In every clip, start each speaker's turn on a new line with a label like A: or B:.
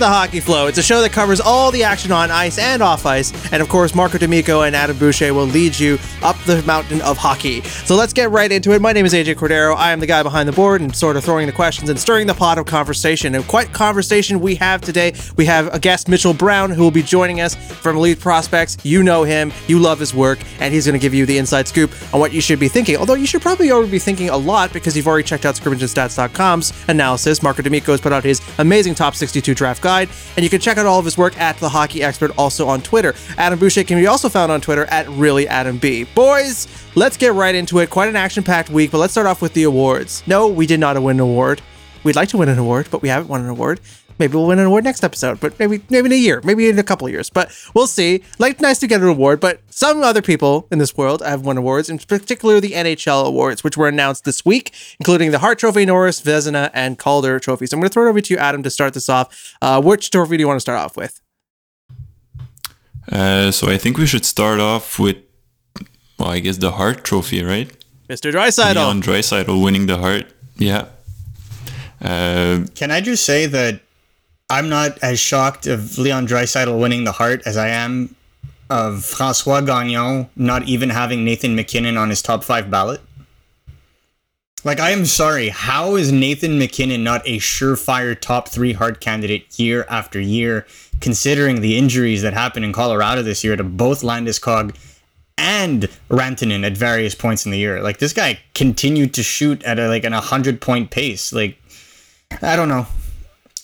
A: The Hockey Flow. It's a show that covers all the action on ice and off ice. And of course, Marco D'Amico and Adam Boucher will lead you up the mountain of hockey. So let's get right into it. My name is AJ Cordero. I am the guy behind the board and sort of throwing the questions and stirring the pot of conversation. And quite conversation we have today. We have a guest, Mitchell Brown, who will be joining us from Elite Prospects. You know him, you love his work, and he's going to give you the inside scoop on what you should be thinking. Although you should probably already be thinking a lot because you've already checked out scrimmagestats.com's analysis. Marco D'Amico has put out his amazing top 62 draft guide, and you can check out all of his work at the Hockey Expert also on Twitter. Adam Boucher can be also found on Twitter at really Adam B. Boys, let's get right into it. Quite an action-packed week, but let's start off with the awards. No, we did not win an award. We'd like to win an award, but we haven't won an award. Maybe we'll win an award next episode, but maybe maybe in a year, maybe in a couple of years. But we'll see. Like nice to get an award, but some other people in this world have won awards, in particular the NHL awards, which were announced this week, including the Hart Trophy, Norris, Vezina, and Calder trophies. I'm going to throw it over to you, Adam, to start this off. Uh, which trophy do you want to start off with?
B: Uh, so I think we should start off with, well, I guess the Hart Trophy, right?
A: Mr. Draisaitl.
B: Leon Draisaitl winning the Hart. Yeah. Uh,
C: Can I just say that I'm not as shocked of Leon Draisaitl winning the Hart as I am of Francois Gagnon not even having Nathan MacKinnon on his top five ballot. Like, I am sorry. How is Nathan MacKinnon not a surefire top three Hart candidate year after year, considering the injuries that happened in Colorado this year to both Landeskog and Rantanen at various points in the year? Like, this guy continued to shoot at a, like an 100 point pace. Like, I don't know.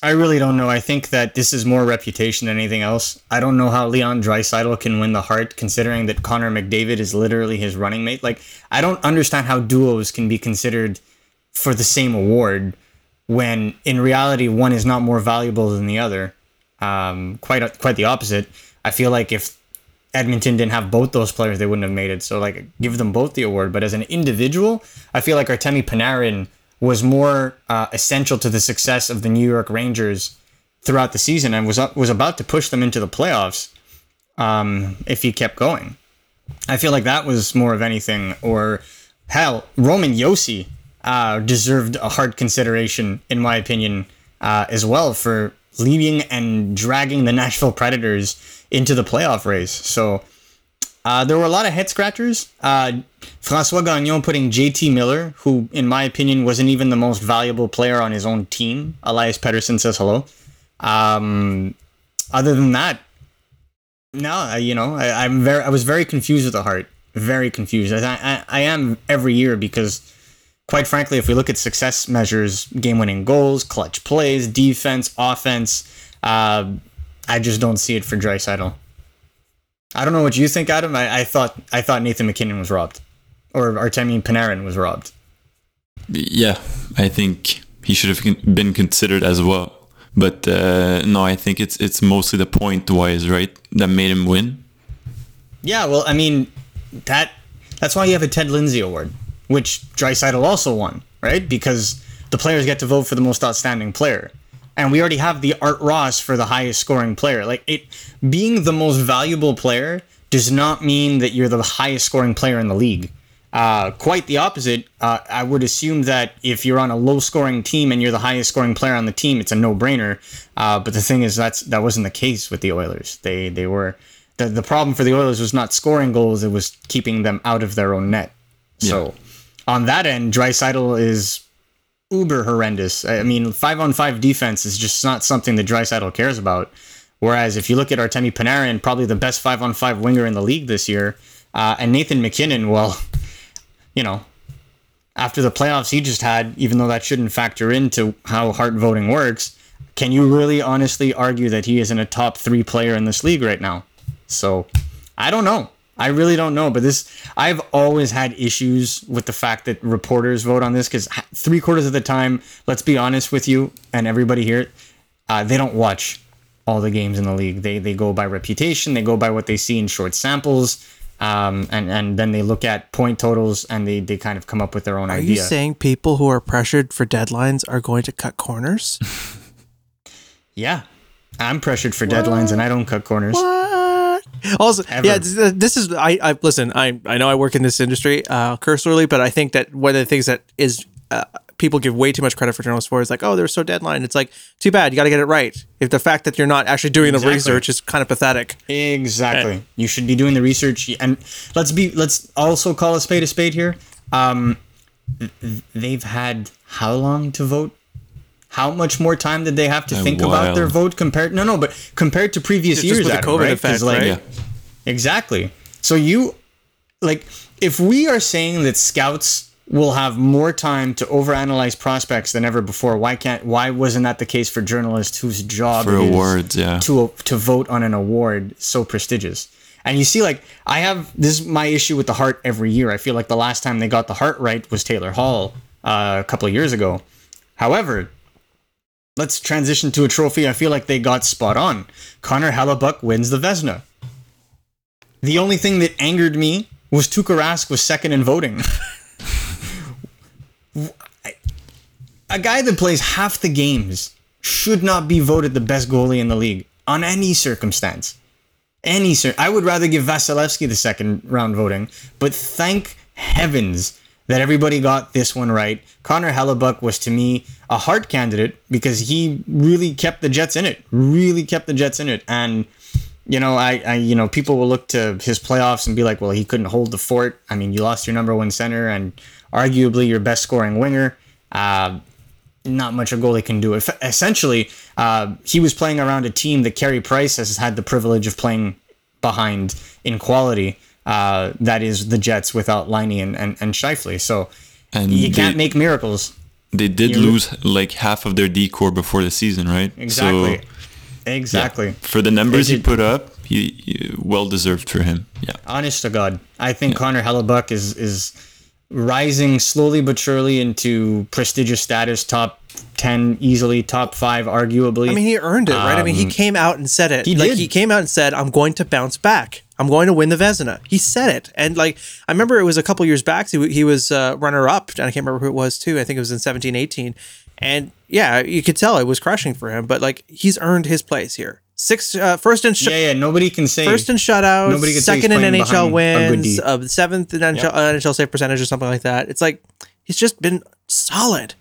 C: I really don't know. I think that this is more reputation than anything else. I don't know how Leon Draisaitl can win the Hart, considering that Connor McDavid is literally his running mate. Like, I don't understand how duos can be considered for the same award when, in reality, one is not more valuable than the other. Um, quite quite the opposite. I feel like if Edmonton didn't have both those players, they wouldn't have made it. So, like, give them both the award. But as an individual, I feel like Artemi Panarin was more uh, essential to the success of the New York Rangers throughout the season and was was about to push them into the playoffs um, if he kept going. I feel like that was more of anything, or hell, Roman Josi uh, deserved a hard consideration, in my opinion, uh, as well for leading and dragging the Nashville Predators into the playoff race. So uh, there were a lot of head scratchers. Uh, Francois Gagnon putting JT Miller, who, in my opinion, wasn't even the most valuable player on his own team. Elias Pettersson says hello. Um, other than that, no, you know, I, am very, I was very confused with the Hart. Very confused. I, I, I am every year because, quite frankly, if we look at success measures, game-winning goals, clutch plays, defense, offense, uh, I just don't see it for Draisaitl. I don't know what you think, Adam. I, I thought I thought Nathan MacKinnon was robbed, or Artemi Panarin was robbed.
B: Yeah, I think he should have been considered as well. But uh, no, I think it's it's mostly the point wise, right, that made him win.
C: Yeah, well, I mean, that that's why you have a Ted Lindsay Award, which Draisaitl also won, right? Because the players get to vote for the most outstanding player and we already have the Art Ross for the highest scoring player. Like it being the most valuable player does not mean that you're the highest scoring player in the league. Uh, quite the opposite. Uh, I would assume that if you're on a low scoring team and you're the highest scoring player on the team, it's a no brainer. Uh, but the thing is, that's that wasn't the case with the Oilers. They they were the the problem for the Oilers was not scoring goals; it was keeping them out of their own net. Yeah. So on that end, Draisaitl is uber horrendous. I mean, five on five defense is just not something that Draisaitl cares about. Whereas if you look at Artemi Panarin, probably the best five on five winger in the league this year, uh, and Nathan MacKinnon, well, you know, after the playoffs he just had, even though that shouldn't factor into how Hart voting works, can you really honestly argue that he isn't a top three player in this league right now? So I don't know. I really don't know, but this I've always had issues with the fact that reporters vote on this because three quarters of the time, let's be honest with you and everybody here, uh, they don't watch all the games in the league. They they go by reputation, they go by what they see in short samples, um, and and then they look at point totals and they they kind of come up with their own
A: are
C: idea.
A: Are you saying people who are pressured for deadlines are going to cut corners?
C: yeah, I'm pressured for what? deadlines and I don't cut corners.
A: What? also Ever. yeah this is I, I listen i i know i work in this industry uh cursorily but i think that one of the things that is uh, people give way too much credit for journalists for is like, oh, they're so deadline. It's like, too bad. You got to get it right. If the fact that you're not actually doing
C: Exactly.
A: the research is kind of pathetic.
C: Exactly. You should be doing the research, and let's be. Let's also call a spade a spade here. Um, th- th- they've had how long to vote? How much more time did they have to
B: A
C: think about their vote compared? No, no, but compared to previous
A: Just
C: years,
A: with the
C: Adam,
A: COVID
C: right? 'Cause,
A: effect,
C: like,
A: right?
B: Yeah.
C: Exactly. So you like if we are saying that scouts will have more time to overanalyze prospects than ever before, why can't why wasn't that the case for journalists whose job
B: For
C: it is
B: awards, yeah.
C: to to vote on an award so prestigious? And you see, like I have this is my issue with the Hart every year. I feel like the last time they got the Hart right was Taylor Hall uh, a couple of years ago. However, let's transition to a trophy I feel like they got spot on. Connor Hellebuyck wins the Vezina. The only thing that angered me was Tuukka Rask was second in voting. a guy that plays half the games should not be voted the best goalie in the league on any circumstance. Any cir- I would rather give Vasilevskiy the second round voting, but thank heavens that everybody got this one right. Connor Hellebuyck was to me a hard candidate because he really kept the Jets in it. Really kept the Jets in it, and you know, I, I, you know, people will look to his playoffs and be like, well, he couldn't hold the fort. I mean, you lost your number one center and arguably your best scoring winger. Uh, not much a goalie can do. If, essentially, uh, he was playing around a team that Carey Price has had the privilege of playing behind in quality. Uh, that is the Jets without Laine and, and, and Scheifele. So
B: And
C: you
B: they,
C: can't make miracles.
B: they did
C: you-
B: lose like half of their decor before the season, right?
C: Exactly.
B: So,
C: exactly.
B: for the numbers he put up, he, he well deserved for him. Yeah.
C: honest to God, I think Connor Hellebuyck is is rising slowly but surely into prestigious status, top ten, easily top five, arguably.
A: I mean, he earned it, right? I mean, he came out and said it.
C: he
A: like
C: did.
A: he came out and said, "I'm going to bounce back. I'm going to win the Vezina." He said it, and like I remember it was a couple years back. He, he was uh, runner up, and I can't remember who it was too. I think it was in 17, 18. and yeah, you could tell it was crushing for him. But like he's earned his place here. Six, uh, first in sh-
C: yeah, yeah. Nobody can say
A: First in shutouts,
C: Nobody could say
A: second in
C: playing
A: NHL
C: behind a
A: wins,
C: D.
A: uh, seventh in NHL, uh, NHL save percentage or something like that. It's like he's just been solid,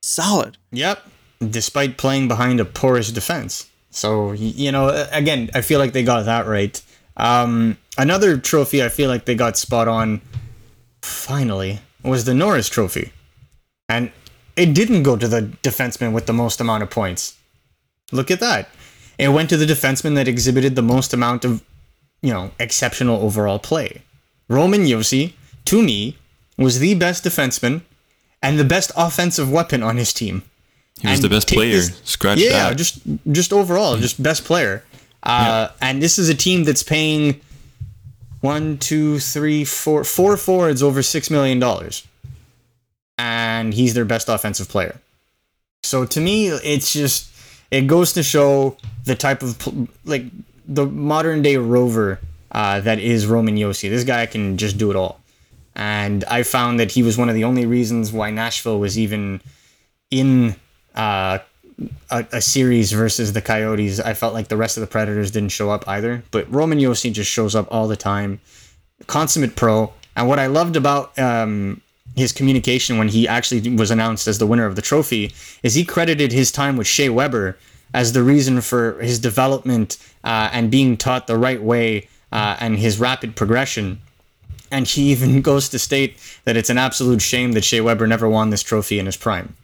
A: solid.
C: Yep. Despite playing behind a porous defense. So, you know, again, I feel like they got that right. Um, another trophy I feel like they got spot on, finally, was the Norris Trophy. And it didn't go to the defenseman with the most amount of points. Look at that. It went to the defenseman that exhibited the most amount of, you know, exceptional overall play. Roman Josi, to me, was the best defenseman and the best offensive weapon on his team.
B: He was
C: And
B: the best player.
C: this-
B: Scratch
C: yeah,
B: that.
C: just just overall, just best player. Uh, And this is a team that's paying one, two, three, four, four forwards over six million dollars, and he's their best offensive player. So to me, it's just it goes to show the type of like the modern day rover uh, that is Roman Josi. This guy can just do it all, and I found that he was one of the only reasons why Nashville was even in uh, a, a series versus the Coyotes. I felt like the rest of the Predators didn't show up either, but Roman Josi just shows up all the time, consummate pro. And what I loved about um, his communication when he actually was announced as the winner of the trophy is he credited his time with Shea Weber as the reason for his development uh, and being taught the right way uh, and his rapid progression. And he even goes to state that it's an absolute shame that Shea Weber never won this trophy in his prime.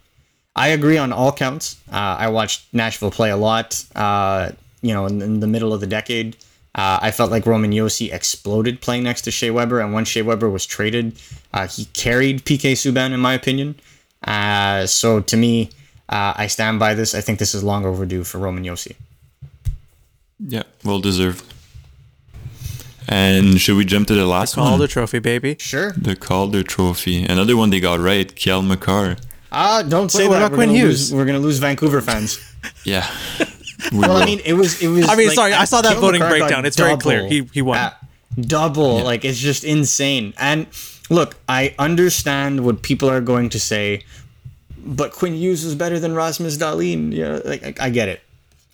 C: I agree on all counts. Uh, I watched Nashville play a lot, uh, you know, in, in the middle of the decade. Uh, I felt like Roman Josi exploded playing next to Shea Weber, and when Shea Weber was traded, uh, he carried PK Subban, in my opinion. Uh, so to me, uh, I stand by this. I think this is long overdue for Roman Josi.
B: yeah, well deserved. And should we jump to the last one?
A: Calder Trophy, baby.
C: Sure.
B: The Calder Trophy. Another one they got right. Cale Makar.
C: Ah, don't say
A: what
C: that.
A: about
C: We're
A: Quinn
C: gonna
A: Hughes?
C: lose- we're gonna lose Vancouver fans.
B: Yeah. We
C: Well, I
B: will.
C: mean, it was it was.
A: I mean,
C: like,
A: sorry, I saw that
C: Cale
A: voting
C: Makar got
A: breakdown. It's very clear. He- he won.
C: double, like it's just insane. And look, I understand what people are going to say, but Quinn Hughes was better than Rasmus Dahlin. Yeah, like I, I get it.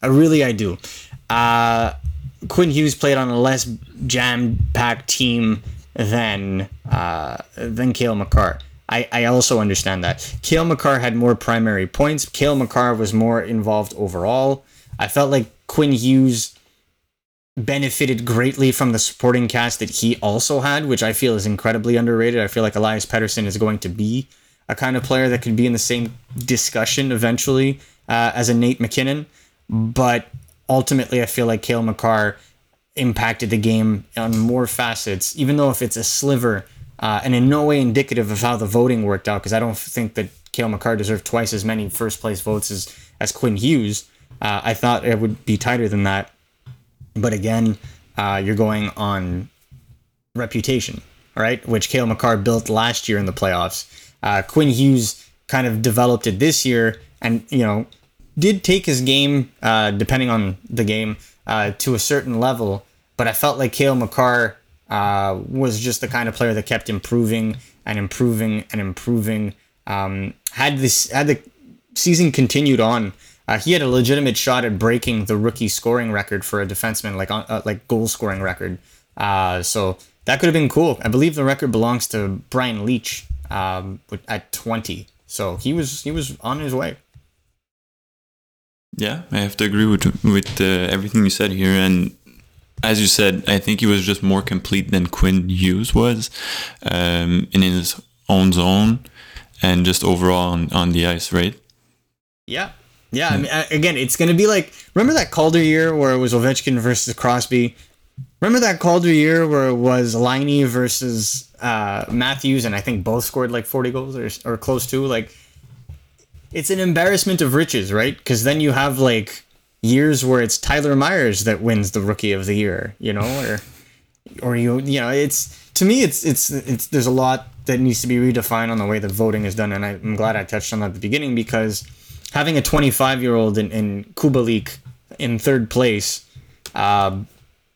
C: I really, I do. Uh, Quinn Hughes played on a less jam-packed team than uh, than Cale Makar. I, I also understand that. Cale Makar had more primary points. Cale Makar was more involved overall. I felt like Quinn Hughes benefited greatly from the supporting cast that he also had, which I feel is incredibly underrated. I feel like Elias Pettersson is going to be a kind of player that could be in the same discussion eventually uh, as a Nate MacKinnon. But ultimately, I feel like Cale Makar impacted the game on more facets, even though if it's a sliver uh, and in no way indicative of how the voting worked out, because I don't think that Cale Makar deserved twice as many first place votes as, as Quinn Hughes. Uh, I thought it would be tighter than that. But again, uh, you're going on reputation, all right, which Cale Makar built last year in the playoffs. Uh, Quinn Hughes kind of developed it this year and, you know, did take his game, uh, depending on the game, uh, to a certain level. But I felt like Cale Makar uh, was just the kind of player that kept improving and improving and improving. Um, had this had the season continued on, uh, he had a legitimate shot at breaking the rookie scoring record for a defenseman, like uh, like goal scoring record. Uh, so that could have been cool. I believe the record belongs to Brian Leetch um, at 20. So he was he was on his way.
B: Yeah, I have to agree with with uh, everything you said here, and as you said, I think he was just more complete than Quinn Hughes was um, in his own zone and just overall on, on the ice, right?
C: Yeah. Yeah. I mean, again, it's going to be like, remember that Calder year where it was Ovechkin versus Crosby? Remember that Calder year where it was Laine versus uh, Matthews, and I think both scored like 40 goals or, or close to? Like, it's an embarrassment of riches, right? Because then you have like years where it's Tyler Myers that wins the Rookie of the Year, you know, or or you you know, it's to me it's it's it's there's a lot that needs to be redefined on the way that voting is done, and I, am glad I touched on that at the beginning because having a 25 year old in, in Kubalik in third place uh,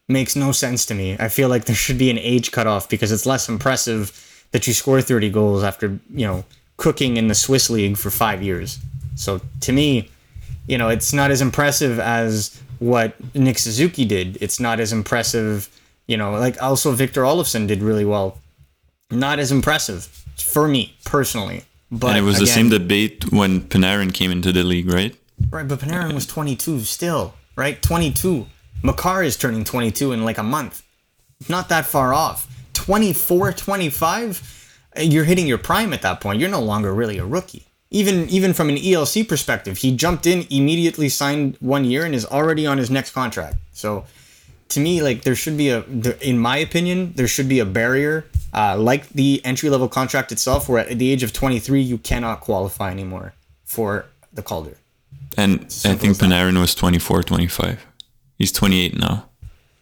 C: makes no sense to me. I feel like there should be an age cutoff because it's less impressive that you score 30 goals after you know cooking in the Swiss league for five years. So to me, you know, it's not as impressive as what Nick Suzuki did. It's not as impressive, you know, like also Victor Olofsson did really well. Not as impressive for me personally. But
B: and it was
C: again,
B: the same debate when Panarin came into the league, right?
C: Right, but Panarin was 22 still, right? 22. Makar is turning 22 in like a month. Not that far off. 24, 25, you're hitting your prime at that point. You're no longer really a rookie even even from an ELC perspective, he jumped in, immediately signed one year, and is already on his next contract. So, to me, like there should be a, in my opinion, there should be a barrier, uh, like the entry level contract itself, where at the age of 23 you cannot qualify anymore for the Calder.
B: And Simple I think Panarin was 24, 25. He's 28 now.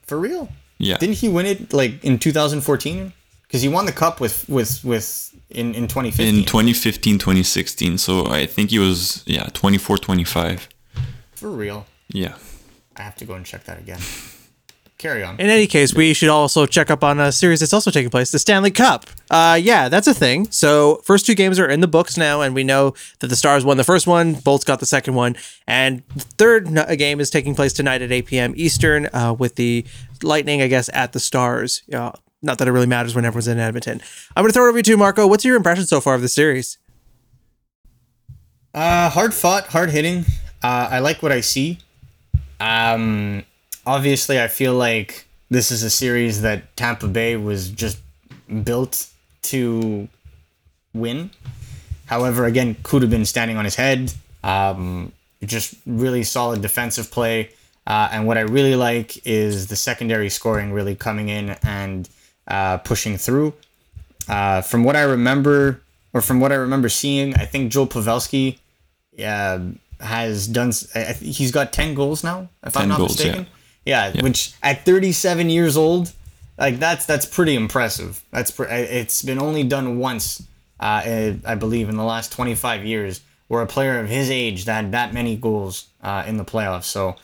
C: For real?
B: Yeah.
C: Didn't he win it like in 2014? Because he won the cup with with with in, in 2015.
B: In 2015, 2016. So I think he was, yeah, 24, 25.
C: For real?
B: Yeah.
C: I have to go and check that again. Carry on.
A: In any case, we should also check up on a series that's also taking place, the Stanley Cup. Uh, yeah, that's a thing. So, first two games are in the books now, and we know that the Stars won the first one, Bolts got the second one, and the third game is taking place tonight at 8 p.m. Eastern uh, with the Lightning, I guess, at the Stars. Uh, not that it really matters when everyone's in Edmonton. I'm going to throw it over to you, Marco. What's your impression so far of the series?
C: Uh, hard fought, hard hitting. Uh, I like what I see. Um, obviously, I feel like this is a series that Tampa Bay was just built to win. However, again, could have been standing on his head. Um, just really solid defensive play. Uh, and what I really like is the secondary scoring really coming in and uh, pushing through. Uh, from what I remember, or from what I remember seeing, I think Joel Pavelski uh, has done. he's got ten goals now, if I'm not goals, mistaken. Yeah. Yeah, yeah. which at 37 years old, like that's that's pretty impressive. That's pre- it's been only done once, uh, I believe, in the last 25 years, where a player of his age that had that many goals uh, in the playoffs. So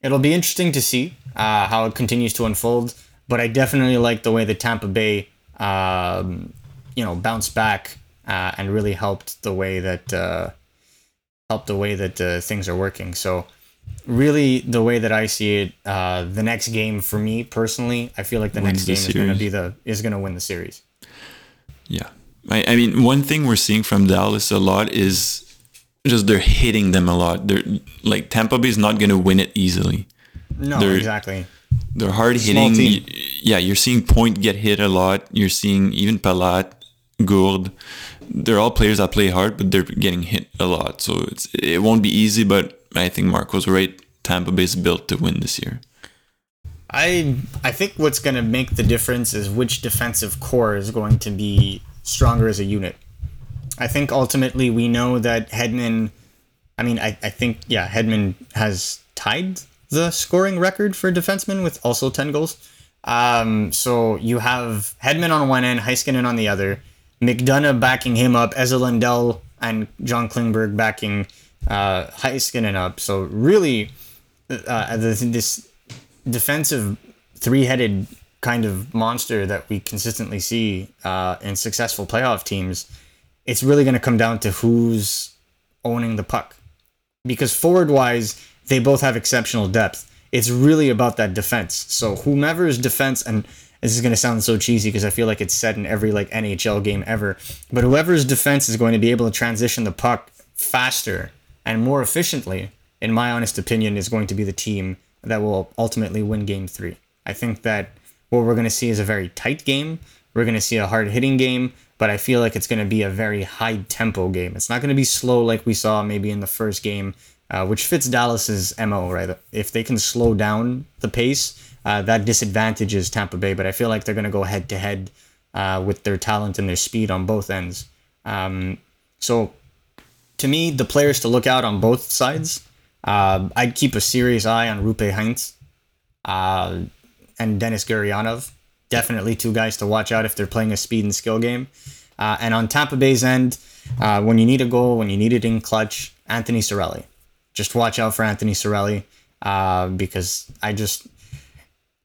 C: it'll be interesting to see uh, how it continues to unfold but I definitely like the way the Tampa Bay, um, you know, bounced back uh, and really helped the way that uh, helped the way that uh, things are working. So, really, the way that I see it, uh, the next game for me personally, I feel like the
B: Wins
C: next game is going to be the is going to win the series.
B: Yeah, I, I mean, one thing we're seeing from Dallas a lot is just they're hitting them a lot. They're like Tampa Bay is not going to win it easily.
C: No,
B: They're-
C: exactly.
B: They're hard hitting. Yeah, you're seeing Point get hit a lot. You're seeing even Palat, Gourde. They're all players that play hard, but they're getting hit a lot. So it's it won't be easy. But I think Marco's right. Tampa Bay's built to win this year.
C: I I think what's going to make the difference is which defensive core is going to be stronger as a unit. I think ultimately we know that Hedman. I mean, I, I think yeah, Hedman has tied the scoring record for defensemen with also ten goals. Um, so you have Hedman on one end, Heiskanen on the other, McDonagh backing him up, Esa Lindell and John Klingberg backing uh, Heiskanen up. So really, uh, this defensive three-headed kind of monster that we consistently see uh, in successful playoff teams, it's really going to come down to who's owning the puck. Because forward-wise, they both have exceptional depth. It's really about that defense. So whomever's defense, and this is going to sound so cheesy because I feel like it's said in every like NHL game ever, but whoever's defense is going to be able to transition the puck faster and more efficiently, in my honest opinion, is going to be the team that will ultimately win game three. I think that what we're going to see is a very tight game. We're going to see a hard hitting game, but I feel like it's going to be a very high tempo game. It's not going to be slow like we saw maybe in the first game, uh, which fits Dallas's MO, right? If they can slow down the pace, uh, that disadvantages Tampa Bay, but I feel like they're going to go head to head with their talent and their speed on both ends. Um, so to me, the players to look out on both sides, uh, I'd keep a serious eye on Roope Hintz uh, and Denis Gurianov. Definitely two guys to watch out if they're playing a speed and skill game. Uh, and on Tampa Bay's end, uh, when you need a goal, when you need it in clutch, Anthony Cirelli. Just watch out for Anthony Cirelli uh, because I just,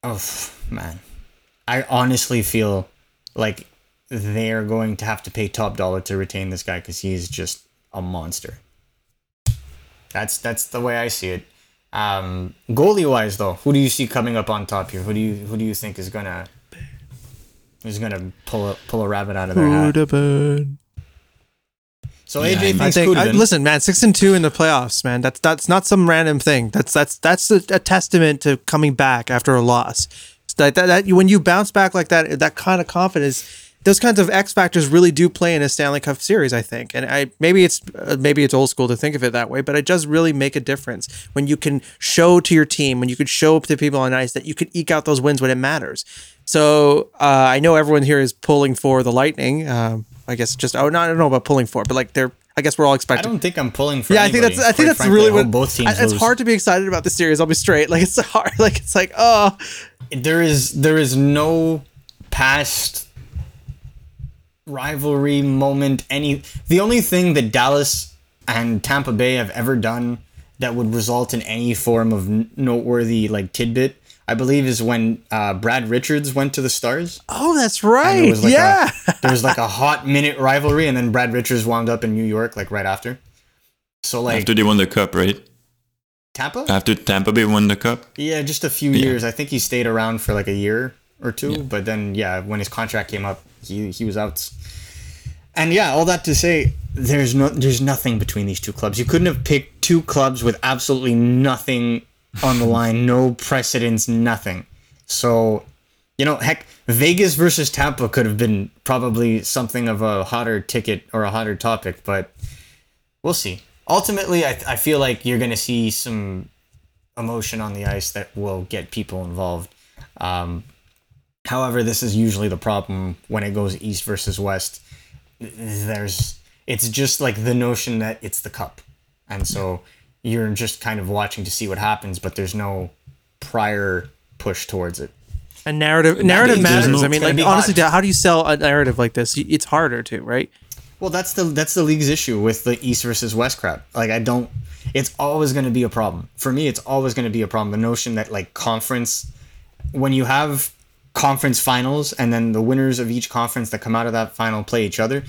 C: oh man, I honestly feel like they're going to have to pay top dollar to retain this guy because he's just a monster. That's that's the way I see it. Um, goalie wise, though, who do you see coming up on top here? Who do you who do you think is gonna is gonna pull a pull a rabbit out of their hat?
A: Khudobin.
C: So
B: Yeah,
C: AJ
B: I
C: thinks
A: I think I, listen, man, six and two in the playoffs, man. That's that's not some random thing. That's that's that's a, a testament to coming back after a loss. It's That, that, that when you bounce back like that, that kind of confidence, those kinds of X factors really do play in a Stanley Cup series. I think, and I maybe it's uh, maybe it's old school to think of it that way, but it does really make a difference when you can show to your team, when you can show up to people on ice that you can eke out those wins when it matters. So uh, I know everyone here is pulling for the Lightning. Um, I guess just oh, no, I don't know about pulling for, but like they're. I guess we're all expecting.
C: I don't think I'm pulling for.
A: Yeah, I think that's. I think that's
C: frankly,
A: really what.
C: both teams.
A: I- it's hard to be excited about the series. I'll be straight. Like it's hard. Like it's like oh,
C: there is there is no past rivalry moment any the only thing that Dallas and Tampa Bay have ever done that would result in any form of noteworthy like tidbit I believe is when uh, Brad Richards went to the Stars
A: oh, that's right.
C: there was like
A: yeah.
C: a, there was like a hot minute rivalry and then Brad Richards wound up in New York like right after so like
B: After they won the cup, right?
C: Tampa
B: After Tampa Bay won the cup,
C: Yeah, just a few
B: Yeah.
C: years. I think he stayed around for like a year or two, but then yeah, when his contract came up, he he was out. And yeah, all that to say, there's no there's nothing between these two clubs. You couldn't have picked two clubs with absolutely nothing on the line, no precedence, nothing. So, you know, heck, Vegas versus Tampa could have been probably something of a hotter ticket or a hotter topic, but we'll see. Ultimately, I, I feel like you're going to see some emotion on the ice that will get people involved. Um, however, this is usually the problem when it goes east versus west. There's it's just like the notion that it's the cup, and so you're just kind of watching to see what happens, but there's no prior push towards it.
A: And narrative narrative
C: means
A: matters.
C: no-
A: I mean, like honestly,
C: hot.
A: how do you sell a narrative like this? It's harder to, right?
C: Well, that's the that's the league's issue with the East versus West crap. Like I don't it's always going to be a problem. For me, it's always going to be a problem. The notion that like conference when you have conference finals and then the winners of each conference that come out of that final play each other,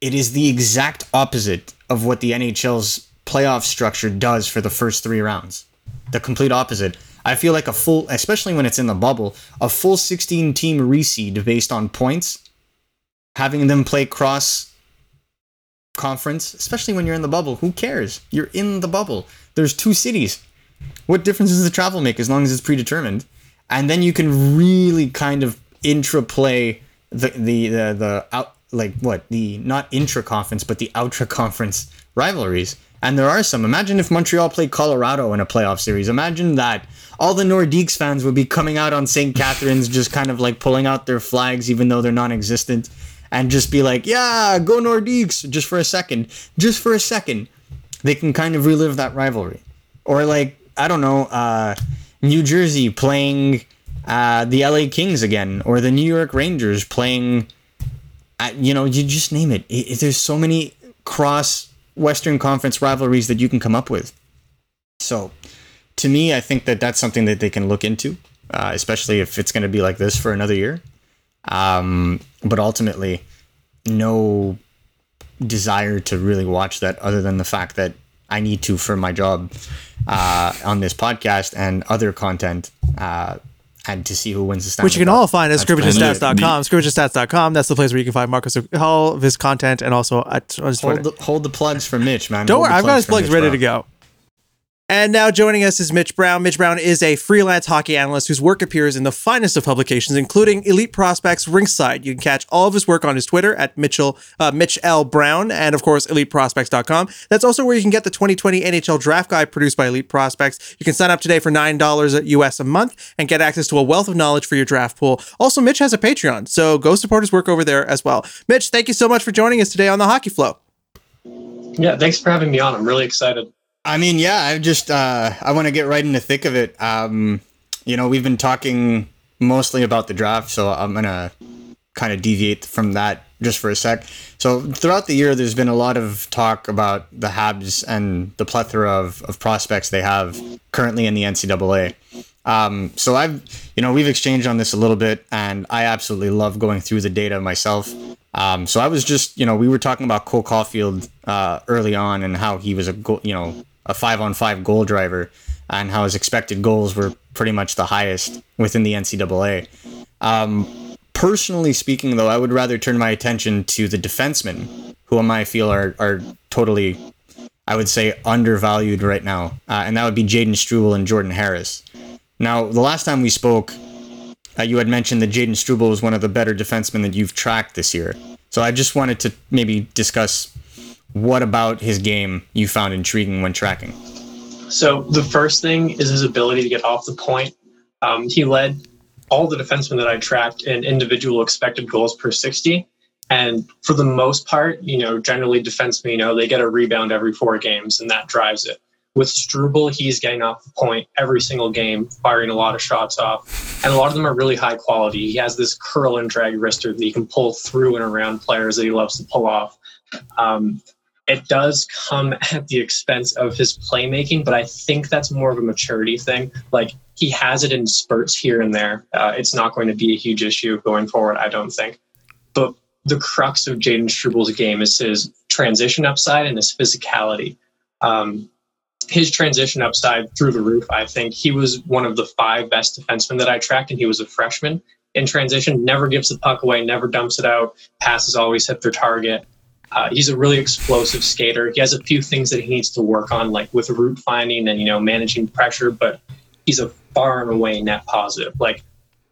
C: it is the exact opposite of what the NHL's playoff structure does for the first 3 rounds. The complete opposite. I feel like a full especially when it's in the bubble, a full 16 team reseed based on points having them play cross conference, especially when you're in the bubble. Who cares? You're in the bubble. There's two cities. What difference does the travel make as long as it's predetermined? And then you can really kind of intra play the the the, the out like what the not intra conference but the outra conference rivalries. And there are some. Imagine if Montreal played Colorado in a playoff series. Imagine that. All the Nordiques fans would be coming out on St. Catharines, just kind of like pulling out their flags, even though they're non existent, and just be like, yeah, go Nordiques, just for a second. Just for a second. They can kind of relive that rivalry. Or like, I don't know, uh, New Jersey playing uh, the LA Kings again, or the New York Rangers playing, uh, you know, you just name it. it, it there's so many cross Western Conference rivalries that you can come up with. So, to me, I think that that's something that they can look into, uh, especially if it's going to be like this for another year. Um, but ultimately, no desire to really watch that other than the fact that I need to for my job uh, on this podcast and other content. Uh, and to see who wins the Stanley
A: Which you can
C: Cup.
A: all find at
C: That's pretty
A: scrimmagestats.com. Scrimmagestats.com. That's the place where you can find Marcus all of his content and also at on his Twitter.
C: Hold the, hold the plugs for Mitch, man.
A: Don't
C: Hold
A: worry, I've got his plugs
C: Mitch,
A: ready
C: bro.
A: to go. And now joining us is Mitch Brown. Mitch Brown is a freelance hockey analyst whose work appears in the finest of publications, including Elite Prospects Rinkside. You can catch all of his work on his Twitter at Mitchell uh, Mitch L Brown and of course EliteProspects.com. That's also where you can get the 2020 NHL Draft Guide produced by Elite Prospects. You can sign up today for nine dollars US a month and get access to a wealth of knowledge for your draft pool. Also, Mitch has a Patreon, so go support his work over there as well. Mitch, thank you so much for joining us today on the Hockey Flow.
D: Yeah, thanks for having me on. I'm really excited.
C: I mean, yeah, I just uh, I want to get right in the thick of it. Um, you know, we've been talking mostly about the draft, so I'm gonna kind of deviate from that just for a sec. So throughout the year, there's been a lot of talk about the Habs and the plethora of, of prospects they have currently in the NCAA. Um, so I've, you know, we've exchanged on this a little bit, and I absolutely love going through the data myself. Um, so I was just, you know, we were talking about Cole Caufield uh, early on and how he was a, goal, you know, a five-on-five goal driver, and how his expected goals were pretty much the highest within the NCAA. Um, personally speaking, though, I would rather turn my attention to the defensemen, who I feel are are totally, I would say, undervalued right now, uh, and that would be Jayden Struble and Jordan Harris. Now, the last time we spoke, uh, you had mentioned that Jayden Struble was one of the better defensemen that you've tracked this year. So I just wanted to maybe discuss what about his game you found intriguing when tracking.
D: So the first thing is his ability to get off the point. Um, he led all the defensemen that I tracked in individual expected goals per 60. And for the most part, you know, generally defensemen, you know, they get a rebound every four games and that drives it. With Struble, he's getting off the point every single game, firing a lot of shots off. And a lot of them are really high quality. He has this curl and drag wrister that he can pull through and around players that he loves to pull off. Um, it does come at the expense of his playmaking, but I think that's more of a maturity thing. Like he has it in spurts here and there. Uh, it's not going to be a huge issue going forward, I don't think. But the crux of Jayden Struble's game is his transition upside and his physicality. Um, his transition upside through the roof. I think he was one of the five best defensemen that I tracked, and he was a freshman in transition. Never gives the puck away, never dumps it out. Passes always hit their target. Uh, he's a really explosive skater. He has a few things that he needs to work on, like with route finding and you know managing pressure. But he's a far and away net positive. Like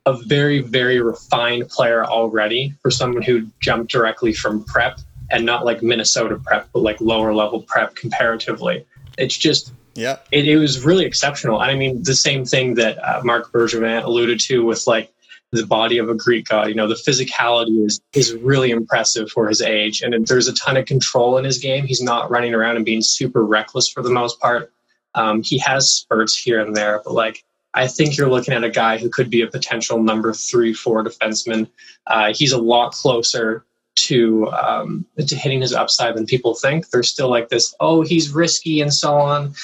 D: a very very refined player already for someone who jumped directly from prep and not like Minnesota prep, but like lower level prep comparatively. It's just
C: Yeah.
D: it, it was really exceptional. And I mean, the same thing that uh, Marc Bergevin alluded to with like the body of a Greek god. You know, the physicality is is really impressive for his age, and there's a ton of control in his game. He's not running around and being super reckless for the most part. Um, he has spurts here and there, but like I think you're looking at a guy who could be a potential number three, four defenseman. Uh, he's a lot closer to um, to hitting his upside than people think. There's still like this, oh, he's risky and so on.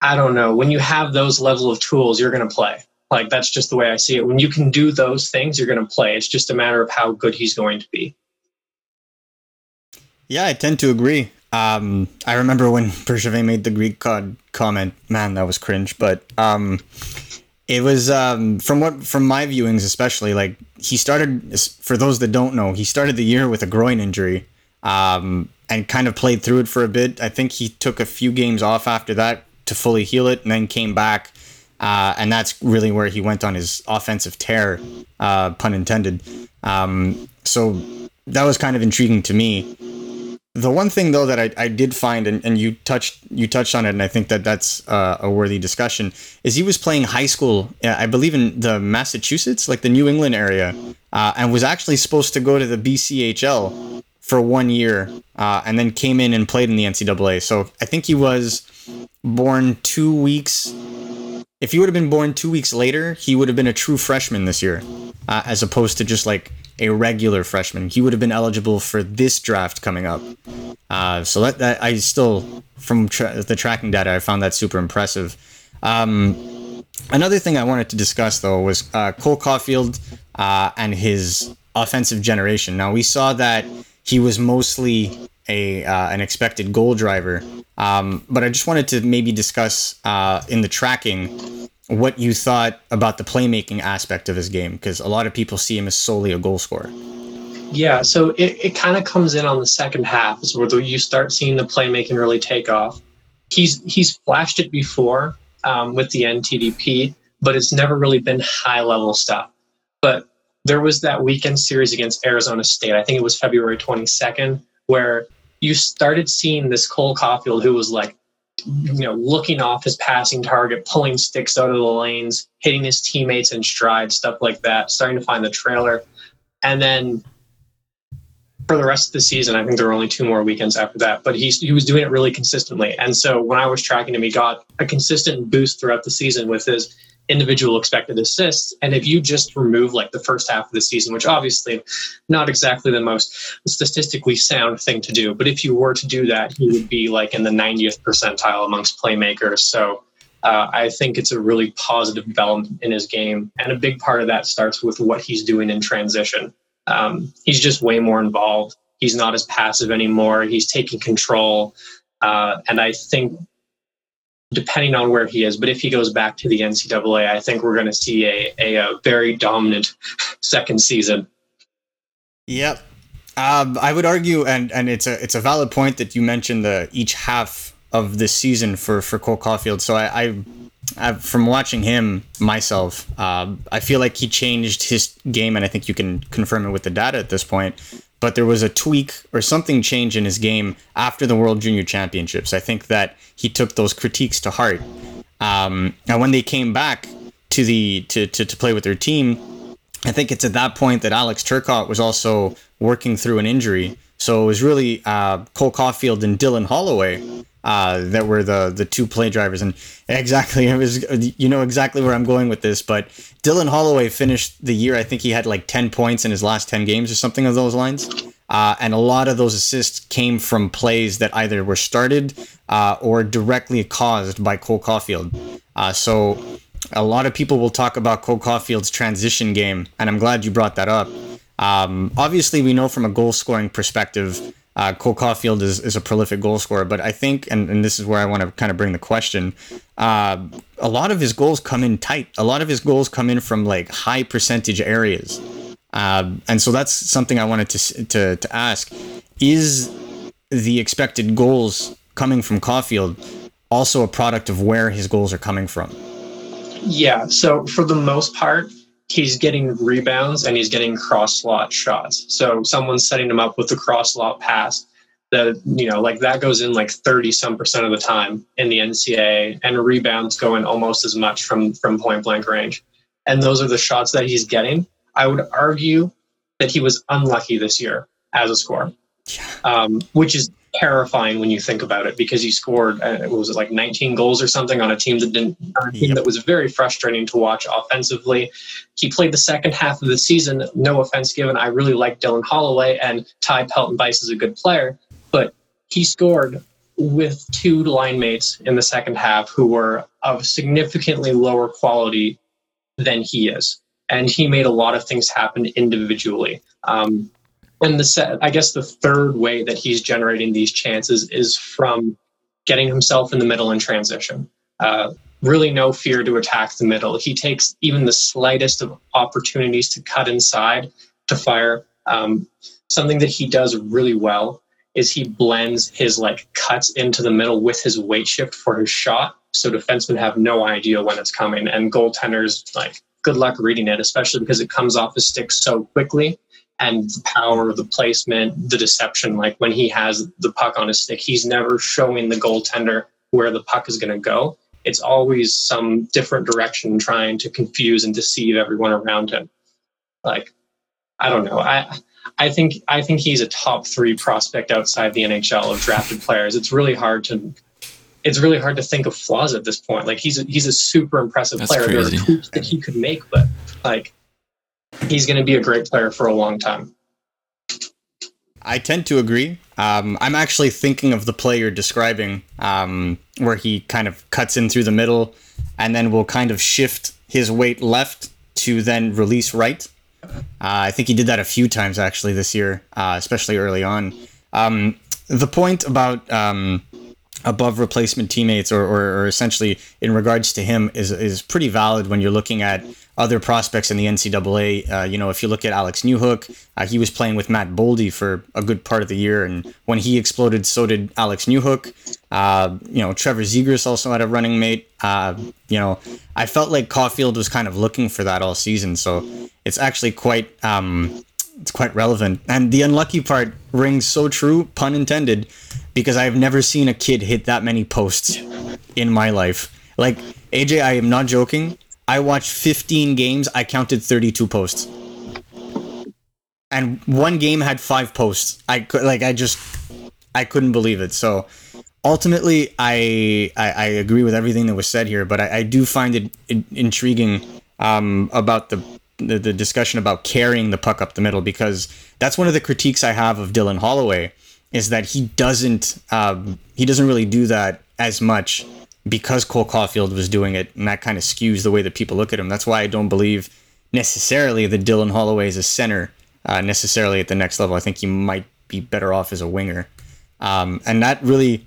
D: I don't know. When you have those level of tools, you're going to play. Like that's just the way I see it. When you can do those things, you're going to play. It's just a matter of how good he's going to be.
C: Yeah, I tend to agree. Um, I remember when Bergevin made the Greek god comment. Man, that was cringe. But um, It was um, from what from my viewings, especially like he started. For those that don't know, he started the year with a groin injury, um, and kind of played through it for a bit. I think he took a few games off after that to fully heal it, and then came back. Uh, and that's really where he went on his offensive tear, uh, pun intended. Um, so that was kind of intriguing to me. The one thing though that I, I did find, and, and you touched you touched on it, and I think that that's uh, a worthy discussion, is he was playing high school, uh, I believe in the Massachusetts, like the New England area, uh, and was actually supposed to go to the BCHL for one year, uh, and then came in and played in the NCAA. So I think he was born two weeks. If he would have been born two weeks later, he would have been a true freshman this year, uh, as opposed to just like a regular freshman. He would have been eligible for this draft coming up. Uh, so that, that, I still, from tra- the tracking data, I found that super impressive. Um, another thing I wanted to discuss though was uh, Cole Caufield uh, and his offensive generation. Now we saw that he was mostly a uh, an expected goal driver, um, but I just wanted to maybe discuss uh, in the tracking what you thought about the playmaking aspect of his game because a lot of people see him as solely a goal scorer.
D: Yeah, so it, it kind of comes in on the second half is where you start seeing the playmaking really take off. He's he's flashed it before um, with the NTDP, but it's never really been high level stuff. But there was that weekend series against Arizona State. I think it was February 22nd, where you started seeing this Cole Caufield who was like you know, looking off his passing target, pulling sticks out of the lanes, hitting his teammates in stride, stuff like that, starting to find the trailer. And then for the rest of the season, I think there were only two more weekends after that, but he's, he was doing it really consistently. And so when I was tracking him, he got a consistent boost throughout the season with his individual expected assists. And if you just remove like the first half of the season, which obviously not exactly the most statistically sound thing to do, but if you were to do that, he would be like in the 90th percentile amongst playmakers. So uh, I think it's a really positive development in his game. And a big part of that starts with what he's doing in transition. Um, he's just way more involved. He's not as passive anymore. He's taking control. Uh, and I think depending on where he is. But if he goes back to the NCAA, I think we're going to see a, a, a, very dominant second season.
C: Yep. Um, I would argue, and, and it's a it's a valid point that you mentioned the each half of this season for for Cole Caufield. So I, I, I from watching him myself, uh, I feel like he changed his game, and I think you can confirm it with the data at this point but there was a tweak or something change in his game after the World Junior Championships. I think that he took those critiques to heart. Um, and when they came back to the to, to, to play with their team, I think it's at that point that Alex Turcotte was also working through an injury. So it was really uh, Cole Caufield and Dylan Holloway uh, that were the the two play drivers. And exactly, it was you know exactly where I'm going with this. But Dylan Holloway finished the year. I think he had like 10 points in his last 10 games or something of those lines. Uh, and a lot of those assists came from plays that either were started uh, or directly caused by Cole Caufield. Uh, so a lot of people will talk about Cole Caufield's transition game, and I'm glad you brought that up. Um, obviously, we know from a goal scoring perspective uh, Cole Caufield is, is a prolific goal scorer, but I think, and, and this is where I want to kind of bring the question, uh, a lot of his goals come in tight. A lot of his goals come in from like high percentage areas. Uh, and so that's something I wanted to, to, to ask. Is the expected goals coming from Caufield also a product of where his goals are coming from?
D: Yeah. So for the most part, he's getting rebounds and he's getting cross slot shots. So someone's setting him up with the cross slot pass that you know like that goes in like 30 some percent of the time in the NCAA and rebounds go in almost as much from from point blank range. And those are the shots that he's getting. I would argue that he was unlucky this year as a scorer, um, which is terrifying when you think about it because he scored uh, was it like 19 goals or something on a team that didn't a team yep. that was very frustrating to watch offensively. He played the second half of the season. No offense given, I really like Dylan Holloway and Ty Pelton Byce is a good player, but he scored with two line mates in the second half who were of significantly lower quality than he is. And he made a lot of things happen individually. Um, and the set, I guess the third way that he's generating these chances is from getting himself in the middle in transition. Uh, really no fear to attack the middle. He takes even the slightest of opportunities to cut inside to fire. Um, something that he does really well is he blends his like cuts into the middle with his weight shift for his shot. So defensemen have no idea when it's coming, and goaltenders like good luck reading it, especially because it comes off his stick so quickly. And the power, the placement, the deception. Like when he has the puck on his stick, he's never showing the goaltender where the puck is going to go. It's always some different direction, trying to confuse and deceive everyone around him. Like, I don't know. I I think I think he's a top three prospect outside the NHL of drafted players. It's really hard to it's really hard to think of flaws at this point. Like he's a, he's a super impressive
B: That's
D: player.
B: crazy.
D: There are tweaks that he could make, but like he's going to be a great player for a long time.
C: I tend to agree. Um, I'm actually thinking of the play you're describing, um, where he kind of cuts in through the middle, and then will kind of shift his weight left to then release right. Uh, I think he did that a few times actually this year, uh, especially early on. Um, the point about um, above replacement teammates, or, or, or essentially in regards to him, is is pretty valid when you're looking at other prospects in the NCAA. Uh, you know, if you look at Alex Newhook, uh, he was playing with Matt Boldy for a good part of the year, and when he exploded, so did Alex Newhook. Uh, you know, Trevor Zegras also had a running mate. Uh, you know, I felt like Caufield was kind of looking for that all season, so it's actually quite um, it's quite relevant. And the unlucky part rings so true, pun intended, because I've never seen a kid hit that many posts in my life. Like AJ, I am not joking. I watched 15 games. I counted 32 posts, and one game had five posts. I could like I just I couldn't believe it. So ultimately, I I, I agree with everything that was said here, but I, I do find it in- intriguing um, about the, the the discussion about carrying the puck up the middle because that's one of the critiques I have of Dylan Holloway is that he doesn't um, he doesn't really do that as much because Cole Caufield was doing it, and that kind of skews the way that people look at him. That's why I don't believe necessarily that Dylan Holloway is a center uh, necessarily at the next level. I think he might be better off as a winger, um, and that really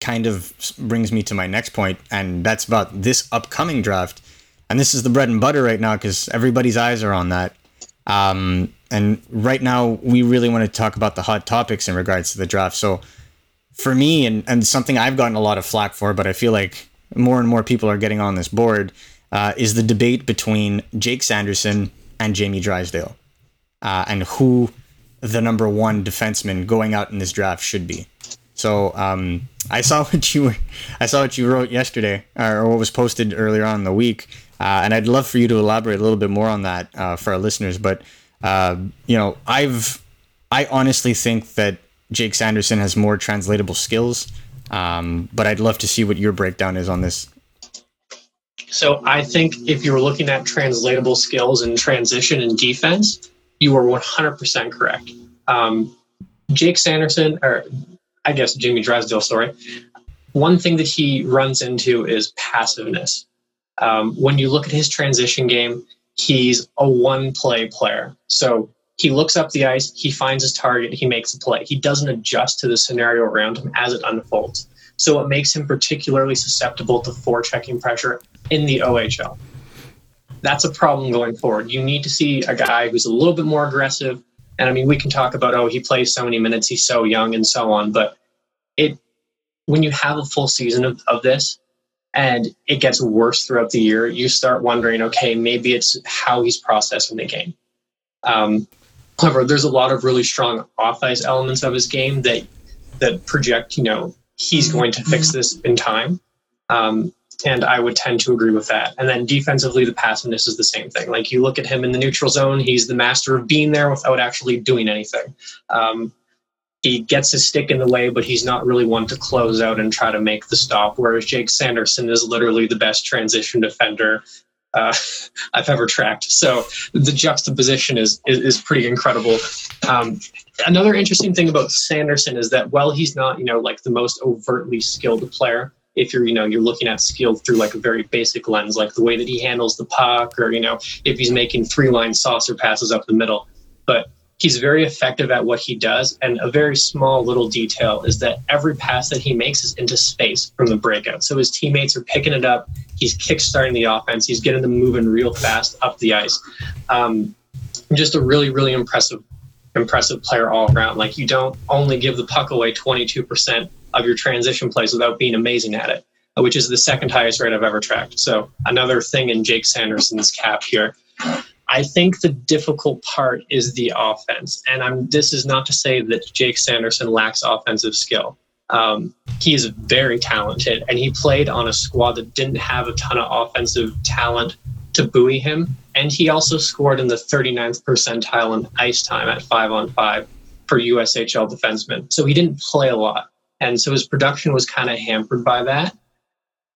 C: kind of brings me to my next point, and that's about this upcoming draft. And this is the bread and butter right now because everybody's eyes are on that. Um, and right now, we really want to talk about the hot topics in regards to the draft. So, for me, and, and something I've gotten a lot of flack for, but I feel like more and more people are getting on this board, uh, is the debate between Jake Sanderson and Jamie Drysdale, uh, and who the number one defenseman going out in this draft should be. So um, I saw what you were, I saw what you wrote yesterday, or what was posted earlier on in the week, uh, and I'd love for you to elaborate a little bit more on that uh, for our listeners. But uh, you know, I've, I honestly think that Jake Sanderson has more translatable skills, um, but I'd love to see what your breakdown is on this.
D: So I think if you were looking at translatable skills and transition and defense, you were 100% correct. Um, Jake Sanderson, or I guess Jamie Drysdale, sorry. One thing that he runs into is passiveness. Um, when you look at his transition game, he's a one play player. So he looks up the ice, he finds his target, he makes a play. He doesn't adjust to the scenario around him as it unfolds. So it makes him particularly susceptible to forechecking pressure in the OHL. That's a problem going forward. You need to see a guy who's a little bit more aggressive. And I mean, we can talk about, oh, he plays so many minutes, he's so young, and so on. But it, when you have a full season of, of this and it gets worse throughout the year, you start wondering, okay, maybe it's how he's processing the game. Um, however, there's a lot of really strong off ice elements of his game that that project, you know, he's going to fix this in time. Um, and I would tend to agree with that. And then defensively, the passiveness is the same thing. Like you look at him in the neutral zone, he's the master of being there without actually doing anything. Um, he gets his stick in the way, but he's not really one to close out and try to make the stop. Whereas Jake Sanderson is literally the best transition defender uh, I've ever tracked. So the juxtaposition is is, is pretty incredible. Um, another interesting thing about Sanderson is that while he's not, you know, like the most overtly skilled player, if you're, you know, you're looking at skill through like a very basic lens, like the way that he handles the puck, or you know, if he's making three line saucer passes up the middle, but he's very effective at what he does. And a very small little detail is that every pass that he makes is into space from the breakout. So his teammates are picking it up. He's kickstarting the offense. He's getting them moving real fast up the ice. Um, just a really, really impressive, impressive player all around. Like you don't only give the puck away 22% of your transition plays without being amazing at it, which is the second highest rate I've ever tracked. So another thing in Jake Sanderson's cap here. I think the difficult part is the offense, and I'm. This is not to say that Jake Sanderson lacks offensive skill. Um, he is very talented, and he played on a squad that didn't have a ton of offensive talent to buoy him. And he also scored in the 39th percentile in ice time at five on five for USHL defensemen. So he didn't play a lot, and so his production was kind of hampered by that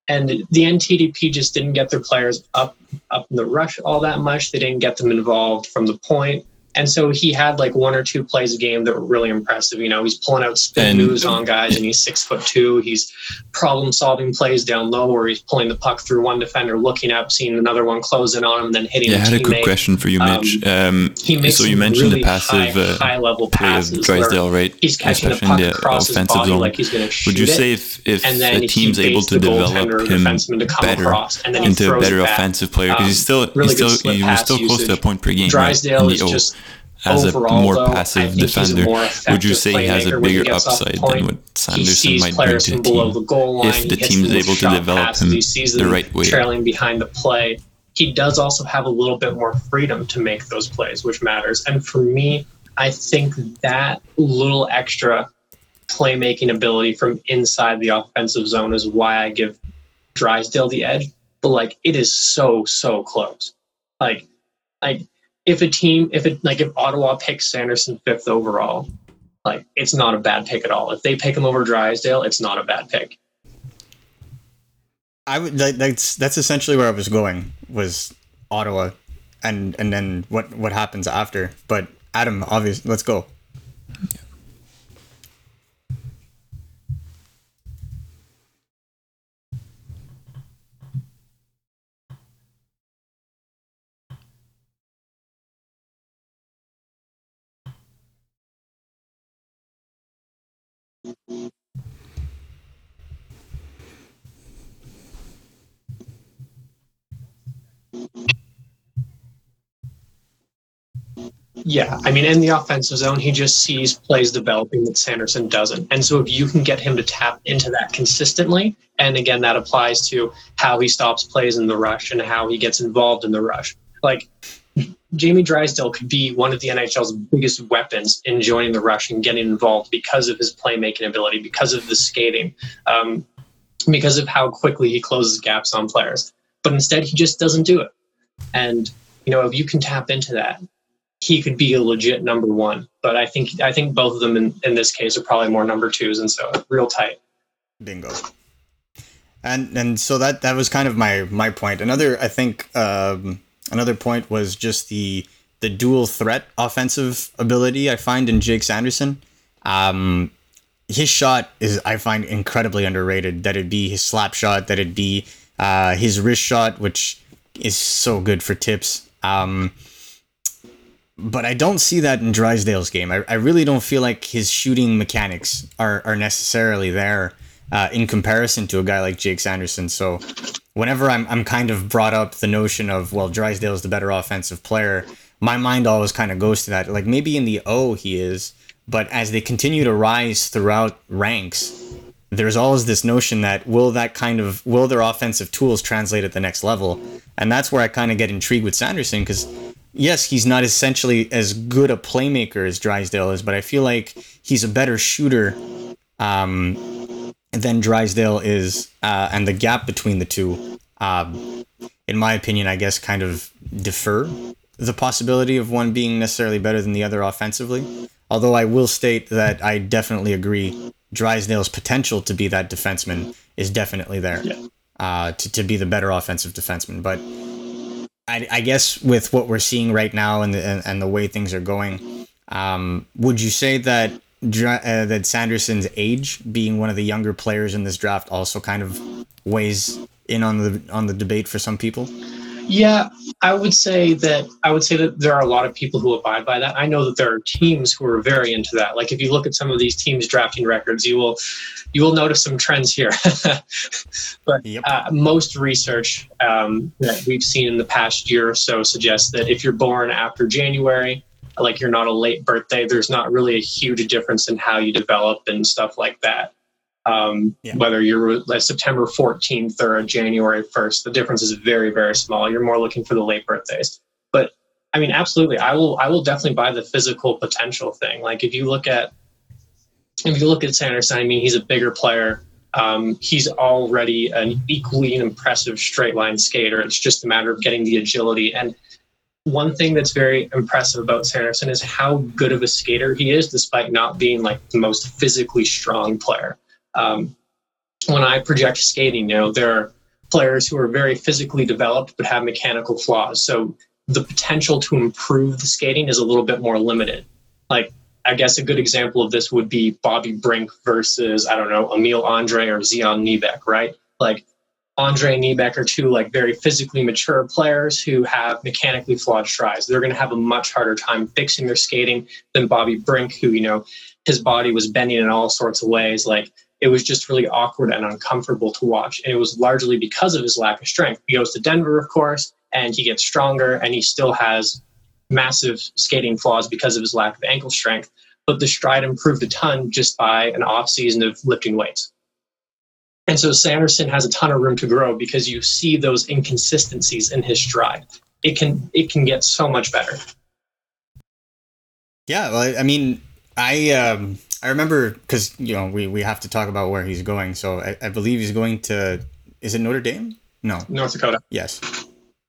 D: and the NTDP just didn't get their players up up in the rush all that much. They didn't get them involved from the point. And so he had like one or two plays a game that were really impressive. You know, he's pulling out spin moves on guys, and he's six foot two. He's problem solving plays down low, where he's pulling the puck through one defender, looking up, seeing another one closing on him, and then hitting
B: Yeah, I had a quick question for you, Mitch. Um,
D: He makes
B: so you mentioned
D: really
B: the passive
D: high,
B: uh,
D: high level
B: play of
D: passes. where
B: Drysdale, right?
D: He's catching the
B: Especially
D: puck
B: in the
D: across his body
B: zone.
D: like he's going to shoot
B: Would you say if, if
D: and then
B: a team's able to
D: the
B: develop him
D: to come
B: better
D: across, and then he
B: into a better
D: back.
B: offensive player because
D: Um,
B: he's still
D: really
B: he's still he was still close to a
D: usage.
B: point per game
D: Drysdale
B: right,
D: is just
B: as
D: overall,
B: a more
D: though,
B: passive
D: think he's a
B: defender.
D: more
B: Would you say he has a
D: playmaker when he
B: bigger
D: the
B: upside than what Sanderson might bring to
D: below
B: team?
D: the goal line.
B: if the
D: team is
B: able to develop
D: passes,
B: him
D: he sees
B: the right way.
D: trailing behind the play. He does also have a little bit more freedom to make those plays, which matters. And for me, I think that little extra playmaking ability from inside the offensive zone is why I give Drysdale the edge. But like, it is so so close. Like, like if a team, if it like if Ottawa picks Sanderson fifth overall, like it's not a bad pick at all. If they pick him over Drysdale, it's not a bad pick.
C: I would like that's that's essentially where I was going was Ottawa, and and then what what happens after. But Adam, obviously, let's go.
D: Yeah, I mean, in the offensive zone, he just sees plays developing that Sanderson doesn't. And so, if you can get him to tap into that consistently, and again, that applies to how he stops plays in the rush and how he gets involved in the rush. Like, Jamie Drysdale could be one of the NHL's biggest weapons in joining the rush and getting involved because of his playmaking ability, because of the skating, um, because of how quickly he closes gaps on players. But instead, he just doesn't do it. And, you know, if you can tap into that, he could be a legit number one. But I think I think both of them in, in this case are probably more number twos, and so real tight.
C: Bingo. And and so that that was kind of my my point. Another I think um, another point was just the the dual threat offensive ability I find in Jake Sanderson. Um, his shot is I find incredibly underrated. That it be his slap shot, that it be uh, his wrist shot, which is so good for tips. Um, but I don't see that in Drysdale's game. I, I really don't feel like his shooting mechanics are, are necessarily there uh, in comparison to a guy like Jake Sanderson. So whenever I'm, I'm kind of brought up the notion of, well, Drysdale's the better offensive player, my mind always kind of goes to that. Like maybe in the O he is, but as they continue to rise throughout ranks, there's always this notion that will that kind of will their offensive tools translate at the next level and that's where i kind of get intrigued with sanderson because yes he's not essentially as good a playmaker as drysdale is but i feel like he's a better shooter um, than drysdale is uh, and the gap between the two um, in my opinion i guess kind of defer the possibility of one being necessarily better than the other offensively although i will state that i definitely agree Drysdale's potential to be that defenseman is definitely there.
D: Yeah.
C: Uh, to, to be the better offensive defenseman. But I, I guess with what we're seeing right now and the, and, and the way things are going, um, would you say that uh, that Sanderson's age, being one of the younger players in this draft, also kind of weighs in on the on the debate for some people?
D: Yeah, I would say that I would say that there are a lot of people who abide by that. I know that there are teams who are very into that. Like if you look at some of these teams drafting records, you will you will notice some trends here. but
C: Yep.
D: uh, most research um, that we've seen in the past year or so suggests that if you're born after January, like you're not a late birthday, there's not really a huge difference in how you develop and stuff like that. Um,
C: Yeah.
D: Whether you're like September 14th or January 1st, the difference is very, very small. You're more looking for the late birthdays. But I mean, absolutely, I will. I will definitely buy the physical potential thing. Like if you look at if you look at Sanderson, I mean, he's a bigger player. Um, he's already an equally impressive straight line skater. It's just a matter of getting the agility. And one thing that's very impressive about Sanderson is how good of a skater he is, despite not being like the most physically strong player. Um, when I project skating, you know, there are players who are very physically developed but have mechanical flaws. So the potential to improve the skating is a little bit more limited. Like I guess a good example of this would be Bobby Brink versus I don't know Emil Andrae or Zion Nybeck, right? Like Andrae and Nybeck are two like very physically mature players who have mechanically flawed strides. They're going to have a much harder time fixing their skating than Bobby Brink, who you know his body was bending in all sorts of ways. Like it was just really awkward and uncomfortable to watch, and it was largely because of his lack of strength. He goes to Denver, of course, and he gets stronger, and he still has massive skating flaws because of his lack of ankle strength. But the stride improved a ton just by an off season of lifting weights. And so Sanderson has a ton of room to grow because you see those inconsistencies in his stride. It can it can get so much better.
C: Yeah, well, I- I mean, I um, I remember because you know we, we have to talk about where he's going. So I, I believe he's going to is it Notre Dame? No,
D: North Dakota.
C: yes,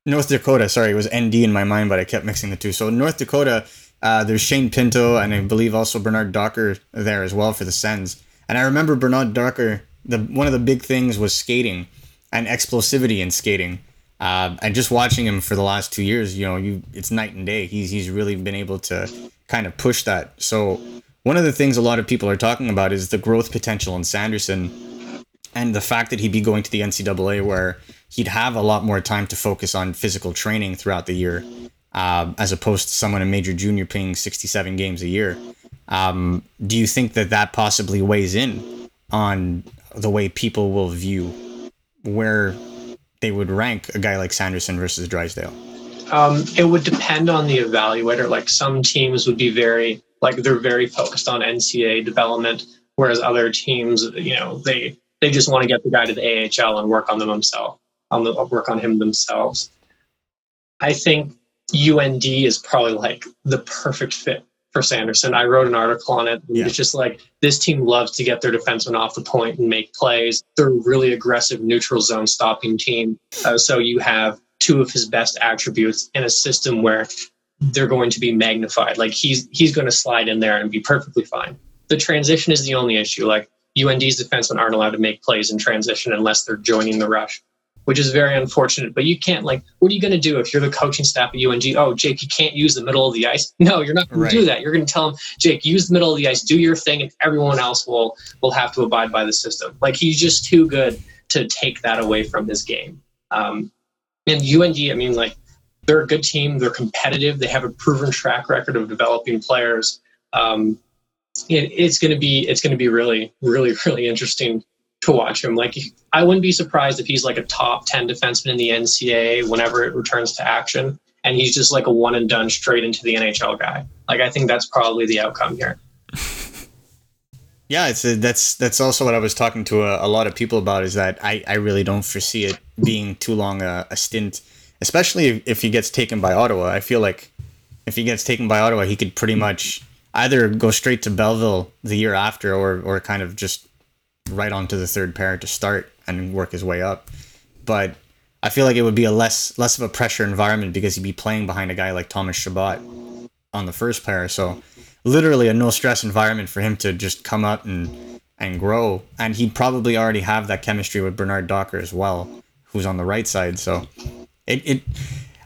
C: North Dakota. Sorry, it was ND in my mind, but I kept mixing the two. So North Dakota, uh, there's Shane Pinto, and I believe also Bernard Docker there as well for the Sens. And I remember Bernard Docker. The one of the big things was skating and explosivity in skating. Uh, and just watching him for the last two years, you know, you it's night and day. He's he's really been able to kind of push that. So one of the things a lot of people are talking about is the growth potential in Sanderson, and the fact that he'd be going to the NCAA where he'd have a lot more time to focus on physical training throughout the year, um, as opposed to someone in major junior playing 67 games a year. Um, do you think that that possibly weighs in on the way people will view where they would rank a guy like Sanderson versus Drysdale?
D: Um, it would depend on the evaluator. Like some teams would be very like they're very focused on NCA development, whereas other teams, you know, they they just want to get the guy to the AHL and work on them themselves, on the work on him themselves. I think UND is probably like the perfect fit for Sanderson. I wrote an article on it.
C: Yeah.
D: It's just like this team loves to get their defensemen off the point and make plays. They're a really aggressive neutral zone stopping team. Uh, so you have two of his best attributes in a system where they're going to be magnified. Like he's he's going to slide in there and be perfectly fine. The transition is the only issue. Like UND's defensemen aren't allowed to make plays in transition unless they're joining the rush, which is very unfortunate. But you can't like, what are you going to do if you're the coaching staff at UND? Oh, Jake, you can't use the middle of the ice. No, you're not going
C: Right.
D: to do that. You're going to tell him, Jake, use the middle of the ice, do your thing, and everyone else will will have to abide by the system. Like he's just too good to take that away from his game. Um, and UND, I mean, like they're a good team. They're competitive. They have a proven track record of developing players. Um, it, it's going to be it's going to be really really really interesting to watch him. Like I wouldn't be surprised if he's like a top ten defenseman in the NCAA whenever it returns to action, and he's just like a one and done straight into the NHL guy. Like I think that's probably the outcome here.
C: Yeah, it's a, that's that's also what I was talking to a, a lot of people about. Is that I, I really don't foresee it being too long a, a stint, especially if, if he gets taken by Ottawa. I feel like if he gets taken by Ottawa, he could pretty much either go straight to Belleville the year after, or or kind of just right onto the third pair to start and work his way up. But I feel like it would be a less less of a pressure environment because he'd be playing behind a guy like Thomas Chabot on the first pair. So literally a no stress environment for him to just come up and and grow. And he'd probably already have that chemistry with Bernard Docker as well, who's on the right side. So it, it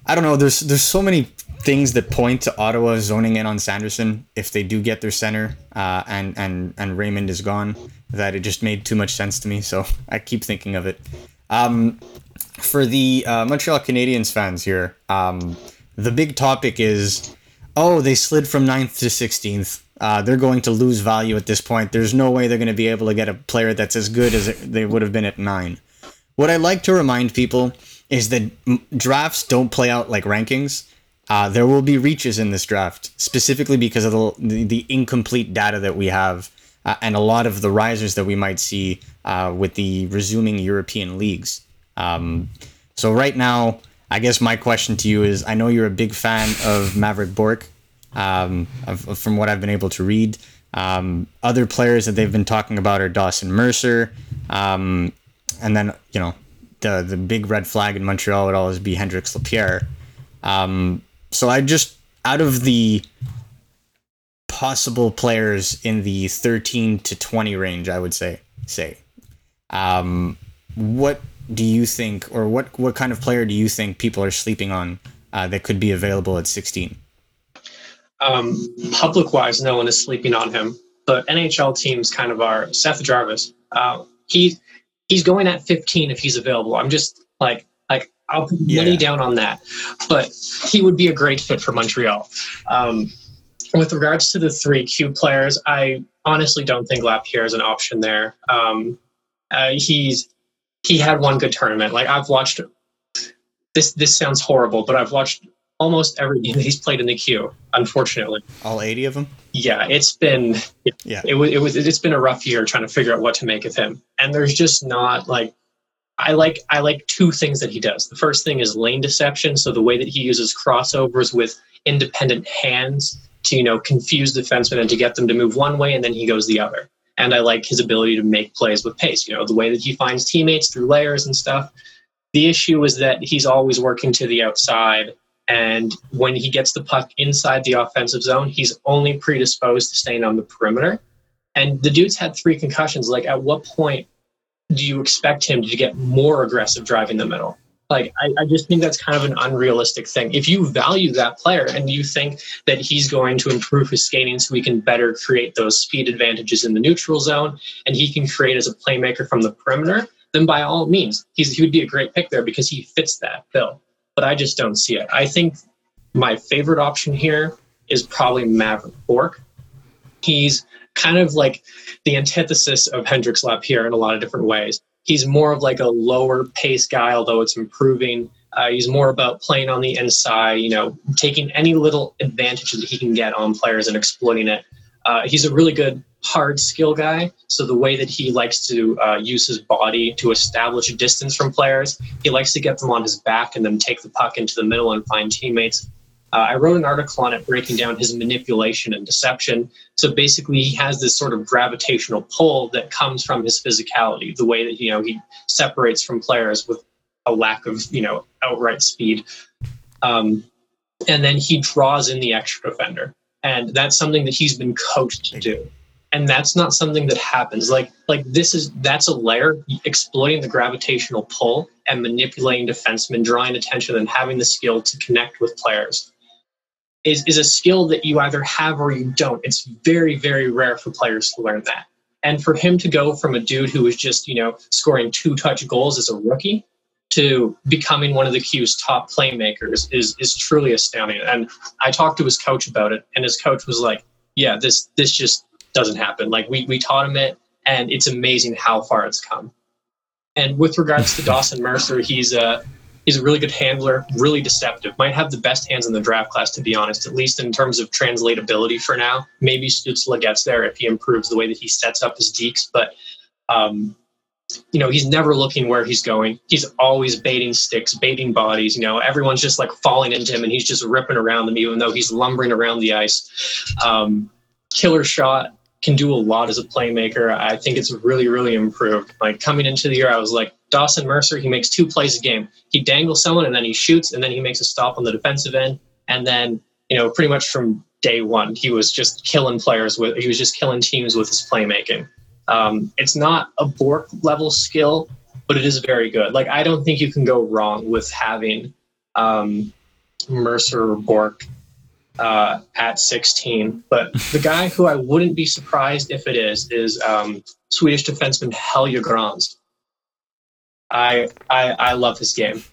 C: I don't know, there's there's so many things that point to Ottawa zoning in on Sanderson if they do get their center uh, and and and Raymond is gone that it just made too much sense to me. So I keep thinking of it. Um, for the uh, Montreal Canadiens fans here, um, the big topic is, oh, they slid from 9th to 16th. Uh, they're going to lose value at this point. There's no way they're going to be able to get a player that's as good as they would have been at nine. What I like to remind people is that drafts don't play out like rankings. Uh, there will be reaches in this draft, specifically because of the, the, incomplete data that we have uh, and a lot of the risers that we might see uh, with the resuming European leagues. Um, so, right now, I guess my question to you is I know you're a big fan of Maverick Bourque, um, from what I've been able to read. Um, other players that they've been talking about are Dawson Mercer. Um, and then, you know, the, the big red flag in Montreal would always be Hendrix Lapierre. Um, so I just, out of the possible players in the 13 to 20 range, I would say, say, um, what do you think, or what what kind of player do you think people are sleeping on uh, that could be available at 16?
D: Um, public wise, no one is sleeping on him, but NHL teams kind of are. Seth Jarvis, uh, he he's going at 15 if he's available. I'm just like like I'll put money yeah. down on that, but he would be a great fit for Montreal. Um, with regards to the three Q players, I honestly don't think Lapierre is an option there. Um, uh, he's he had one good tournament. Like I've watched this. This sounds horrible, but I've watched almost every game he's played in the Q. Unfortunately,
C: all eighty of them.
D: Yeah, it's been yeah. It was it was it's been a rough year trying to figure out what to make of him. And there's just not like I like I like two things that he does. The first thing is lane deception. So the way that he uses crossovers with independent hands to you know confuse defensemen and to get them to move one way and then he goes the other and I like his ability to make plays with pace. You know, the way that he finds teammates through layers and stuff. The issue is that he's always working to the outside, and when he gets the puck inside the offensive zone, he's only predisposed to staying on the perimeter. And the dude's had three concussions. Like, at what point do you expect him to get more aggressive driving the middle? Like, I, I, just think that's kind of an unrealistic thing. If you value that player and you think that he's going to improve his skating so he can better create those speed advantages in the neutral zone and he can create as a playmaker from the perimeter, then by all means, he's, he would be a great pick there because he fits that bill. But I just don't see it. I think my favorite option here is probably Maverick Bourque. He's kind of like the antithesis of Hendrix Lapierre in a lot of different ways he's more of like a lower pace guy, although it's improving. Uh, he's more about playing on the inside, you know, taking any little advantage that he can get on players and exploiting it. Uh, he's a really good hard skill guy. So the way that he likes to uh, use his body to establish a distance from players, he likes to get them on his back and then take the puck into the middle and find teammates. Uh, I wrote an article on it breaking down his manipulation and deception. So basically, he has this sort of gravitational pull that comes from his physicality, the way that you know he separates from players with a lack of you know outright speed, um, and then he draws in the extra defender, and that's something that he's been coached to do. And that's not something that happens. Like like this is that's a layer exploiting the gravitational pull and manipulating defensemen, drawing attention, and having the skill to connect with players is, is a skill that you either have or you don't. It's very, very rare for players to learn that. And for him to go from a dude who was just, you know, scoring two touch goals as a rookie to becoming one of the Q's top playmakers is is truly astounding. And I talked to his coach about it, and his coach was like, "Yeah, this this just doesn't happen. Like we we taught him it, and it's amazing how far it's come." And with regards to Dawson Mercer, he's a He's a really good handler, really deceptive. Might have the best hands in the draft class, to be honest, at least in terms of translatability for now. Maybe Stützle gets there if he improves the way that he sets up his deeks, but um, you know, he's never looking where he's going. He's always baiting sticks, baiting bodies. You know, everyone's just like falling into him, and he's just ripping around them, even though he's lumbering around the ice. Um, killer shot can do a lot as a playmaker. I think it's really, really improved. Like coming into the year, I was like, Dawson Mercer, he makes two plays a game. He dangles someone and then he shoots and then he makes a stop on the defensive end. And then, you know, pretty much from day one, he was just killing players with, he was just killing teams with his playmaking. Um, it's not a Bourque level skill, but it is very good. Like, I don't think you can go wrong with having um, Mercer or Bourque uh, at 16. But the guy who I wouldn't be surprised if it is, is um, Swedish defenseman Helge Grans. I I, I love his game.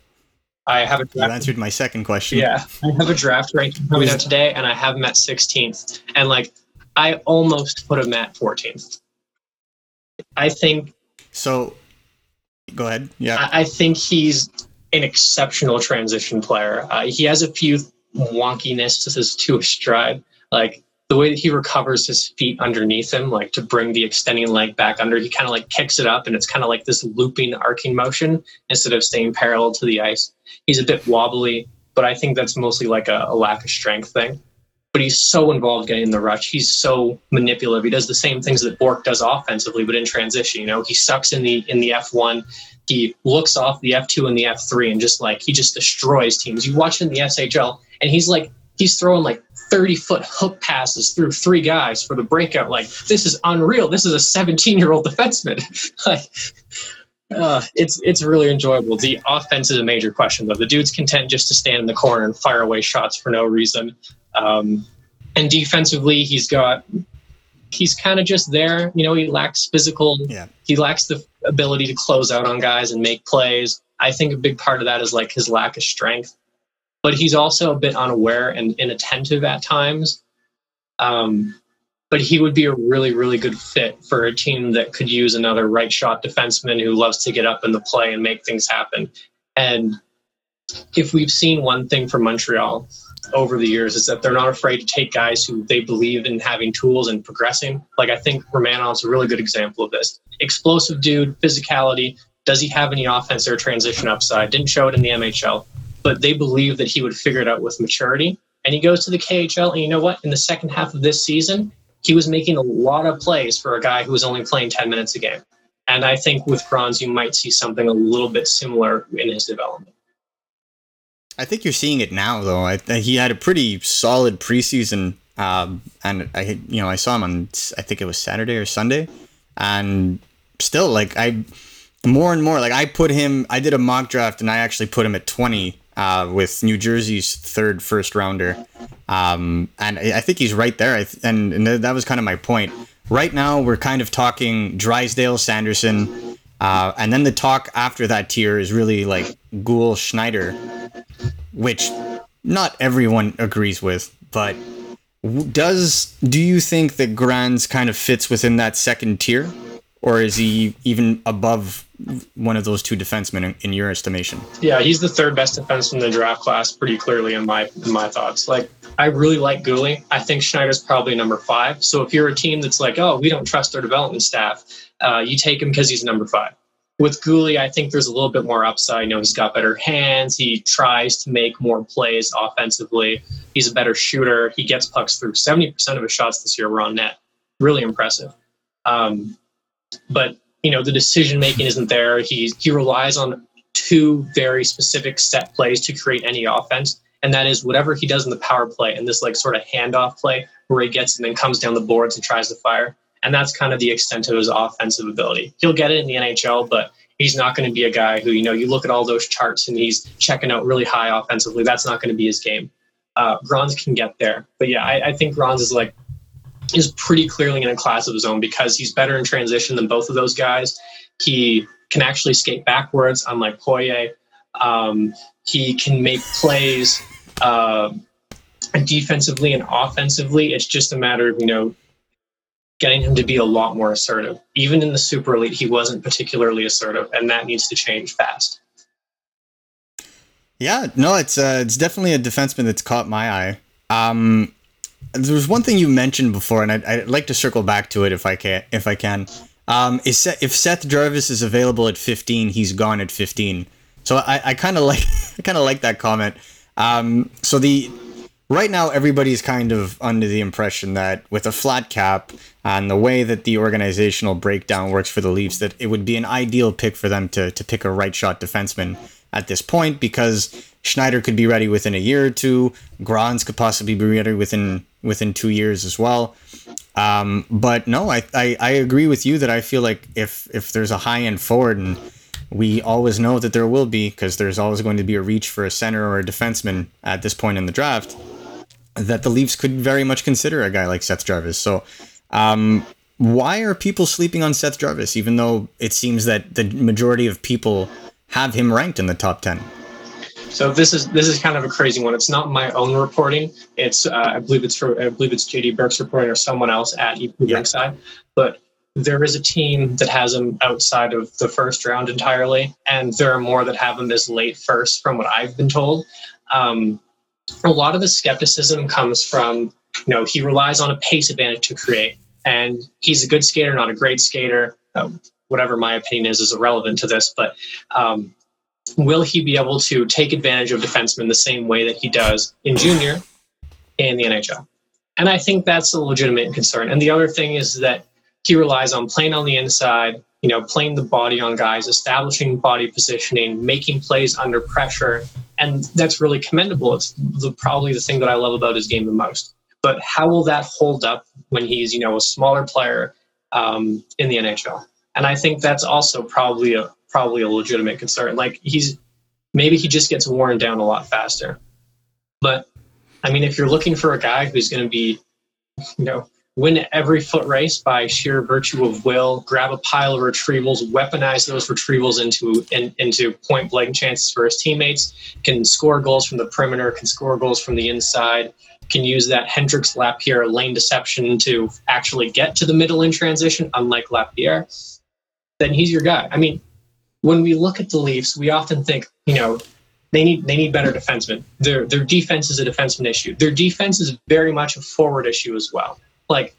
D: I have a
C: You answered my second question.
D: Yeah, I have a draft ranking coming out today, and I have him at 16th. And like, I almost put him at 14th. I think
C: So, go ahead. Yeah.
D: I, I think he's an exceptional transition player. Uh, he has a few wonkinesses to his stride, like the way that he recovers his feet underneath him, like to bring the extending leg back under. He kind of like kicks it up, and it's kind of like this looping, arcing motion instead of staying parallel to the ice. He's a bit wobbly, but I think that's mostly like a, a lack of strength thing. But he's so involved getting in the rush. He's so manipulative. He does the same things that Bourque does offensively, but in transition. You know, he sucks in the in the F one. He looks off the F two and the F three, and just like he just destroys teams. You watch in the SHL, and he's like he's throwing like 30 foot hook passes through three guys for the breakout. Like, this is unreal. This is a 17 year old defenseman. like, uh, it's it's really enjoyable. The offense is a major question, though. The dude's content just to stand in the corner and fire away shots for no reason. Um, and defensively, he's got he's kind of just there. You know, he lacks physical.
C: Yeah.
D: He lacks the ability to close out on guys and make plays. I think a big part of that is like his lack of strength but he's also a bit unaware and inattentive at times. Um, but he would be a really, really good fit for a team that could use another right shot defenseman who loves to get up in the play and make things happen. And if we've seen one thing from Montreal over the years is that they're not afraid to take guys who they believe in having tools and progressing. Like I think Romanov's a really good example of this. Explosive dude, physicality. Does he have any offense or transition upside? Didn't show it in the MHL but they believe that he would figure it out with maturity. And he goes to the KHL, and you know what? In the second half of this season, he was making a lot of plays for a guy who was only playing 10 minutes a game. And I think with Grans, you might see something a little bit similar in his development.
C: I think you're seeing it now, though. I, he had a pretty solid preseason, um, and I, you know, I saw him on, I think it was Saturday or Sunday, and still, like I, more and more, like I put him. I did a mock draft, and I actually put him at 20 uh, with New Jersey's third first rounder, um, and I think he's right there. Th- and, and that was kind of my point. Right now, we're kind of talking Drysdale, Sanderson, uh, and then the talk after that tier is really like Guhle, Schneider, which not everyone agrees with. But does do you think that Grans kind of fits within that second tier, or is he even above one of those two defensemen in, in your estimation?
D: Yeah, he's the third best defenseman in the draft class, pretty clearly in my in my thoughts. Like, I really like Guhle. I think Schneider's probably number five. So if you're a team that's like, oh, we don't trust our development staff, uh, you take him because he's number five. With Guhle, I think there's a little bit more upside. You know, he's got better hands. He tries to make more plays offensively. He's a better shooter. He gets pucks through. 70% of his shots this year were on net. Really impressive. Um, but you know the decision making isn't there. He he relies on two very specific set plays to create any offense, and that is whatever he does in the power play and this like sort of handoff play where he gets and then comes down the boards and tries to fire. And that's kind of the extent of his offensive ability. He'll get it in the NHL, but he's not going to be a guy who you know you look at all those charts and he's checking out really high offensively. That's not going to be his game. Uh, Grans can get there, but yeah, I, I think Grans is like is pretty clearly in a class of his own because he's better in transition than both of those guys. He can actually skate backwards, unlike Poirier. Um, he can make plays uh, defensively and offensively. It's just a matter of, you know, getting him to be a lot more assertive. Even in the SuperElit, he wasn't particularly assertive, and that needs to change fast.
C: Yeah, no, it's uh, it's definitely a defenseman that's caught my eye. Um, there was one thing you mentioned before, and I'd, I'd like to circle back to it if I can. If I can, um, is Seth, if Seth Jarvis is available at 15, he's gone at 15. So I, kind of like I kind of like that comment. Um, so the right now everybody's kind of under the impression that with a flat cap and the way that the organizational breakdown works for the Leafs, that it would be an ideal pick for them to to pick a right shot defenseman at this point because Schneider could be ready within a year or two. Grans could possibly be ready within within two years as well. Um, but no, I, I I agree with you that I feel like if if there's a high end forward and we always know that there will be because there's always going to be a reach for a center or a defenseman at this point in the draft that the Leafs could very much consider a guy like Seth Jarvis. So um, why are people sleeping on Seth Jarvis, even though it seems that the majority of people have him ranked in the top 10?
D: So this is this is kind of a crazy one. It's not my own reporting. It's uh, I believe it's for I believe it's JD Burke's reporting or someone else at EP
C: Yeah.
D: But there is a team that has him outside of the first round entirely, and there are more that have him as late first, from what I've been told. Um, a lot of the skepticism comes from you know he relies on a pace advantage to create, and he's a good skater, not a great skater. Uh, whatever my opinion is is irrelevant to this, but um, will he be able to take advantage of defensemen the same way that he does in junior in the NHL? And I think that's a legitimate concern. And the other thing is that he relies on playing on the inside, you know, playing the body on guys, establishing body positioning, making plays under pressure. And that's really commendable. It's the, probably the thing that I love about his game the most. But how will that hold up when he's, you know, a smaller player um, in the NHL? And I think that's also probably a probably a legitimate concern. Like he's maybe he just gets worn down a lot faster. But I mean, if you're looking for a guy who's going to be, you know, win every foot race by sheer virtue of will, grab a pile of retrievals, weaponize those retrievals into in, into point blank chances for his teammates, can score goals from the perimeter, can score goals from the inside, can use that Hendrix Lapierre lane deception to actually get to the middle in transition, unlike Lapierre, then he's your guy. I mean, when we look at the Leafs, we often think, you know, they need they need better defensemen. Their their defense is a defenseman issue. Their defense is very much a forward issue as well. Like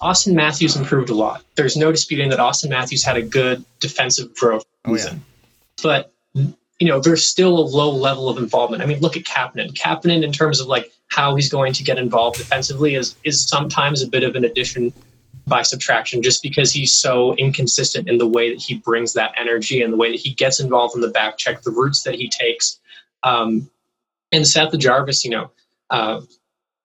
D: Austin Matthews improved a lot. There's no disputing that Austin Matthews had a good defensive growth
C: Oh, yeah.
D: season. But you know, there's still a low level of involvement. I mean, look at Kapanen. Kapanen, in terms of like how he's going to get involved defensively, is is sometimes a bit of an addition by subtraction, just because he's so inconsistent in the way that he brings that energy and the way that he gets involved in the back check, the routes that he takes. Um, and Seth Jarvis, you know, uh,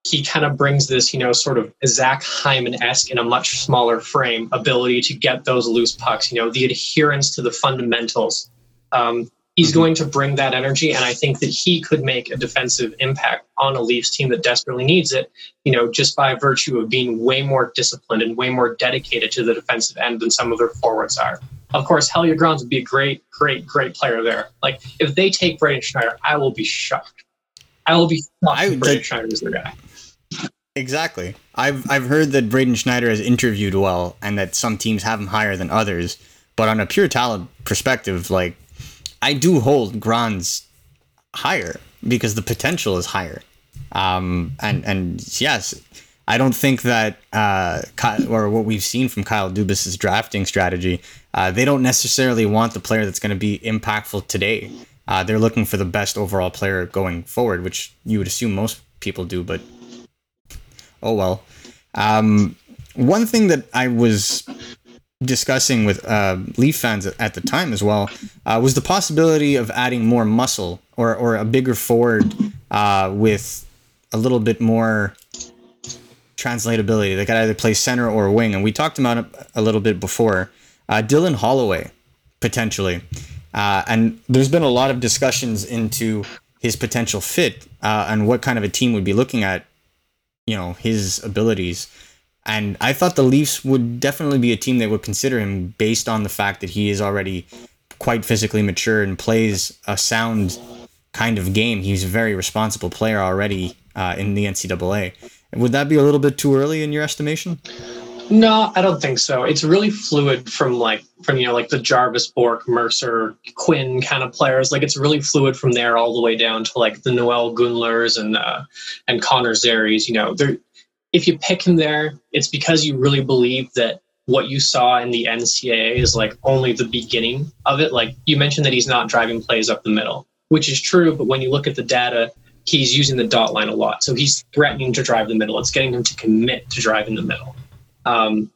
D: he kind of brings this, you know, sort of Zach Hyman esque in a much smaller frame ability to get those loose pucks, you know, the adherence to the fundamentals. Um, he's mm-hmm. going to bring that energy, and I think that he could make a defensive impact on a Leafs team that desperately needs it, you know, just by virtue of being way more disciplined and way more dedicated to the defensive end than some of their forwards are. Of course, Helge Grans would be a great, great, great player there. Like, if they take Braden Schneider, I will be shocked. I will be shocked Braden Schneider is their guy.
C: Exactly. I've I've heard that Braden Schneider has interviewed well and that some teams have him higher than others. But on a pure talent perspective, like I do hold Grans higher because the potential is higher. Um, and and yes, I don't think that uh, Ky- or what we've seen from Kyle Dubas's drafting strategy, uh, they don't necessarily want the player that's going to be impactful today. Uh, they're looking for the best overall player going forward, which you would assume most people do, but oh well. Um, one thing that I was discussing with uh, Leaf fans at the time as well uh, was the possibility of adding more muscle or, or a bigger forward uh, with a little bit more translatability. They could either play center or wing, and we talked about it a little bit before. Uh, Dylan Holloway, potentially, uh, and there's been a lot of discussions into his potential fit uh, and what kind of a team would be looking at you know his abilities and i thought the leafs would definitely be a team that would consider him based on the fact that he is already quite physically mature and plays a sound kind of game he's a very responsible player already uh, in the ncaa would that be a little bit too early in your estimation
D: No, I don't think so. It's really fluid from like from you know like the Jarvis, Bourque, Mercer, Quinn kind of players. Like it's really fluid from there all the way down to like the Noel Gunlers and uh, and Connor Zarys. You know, they're if you pick him there, it's because you really believe that what you saw in the NCAA is like only the beginning of it. Like you mentioned that he's not driving plays up the middle, which is true. But when you look at the data, he's using the dot line a lot. So he's threatening to drive the middle. It's getting him to commit to drive in the middle. Um,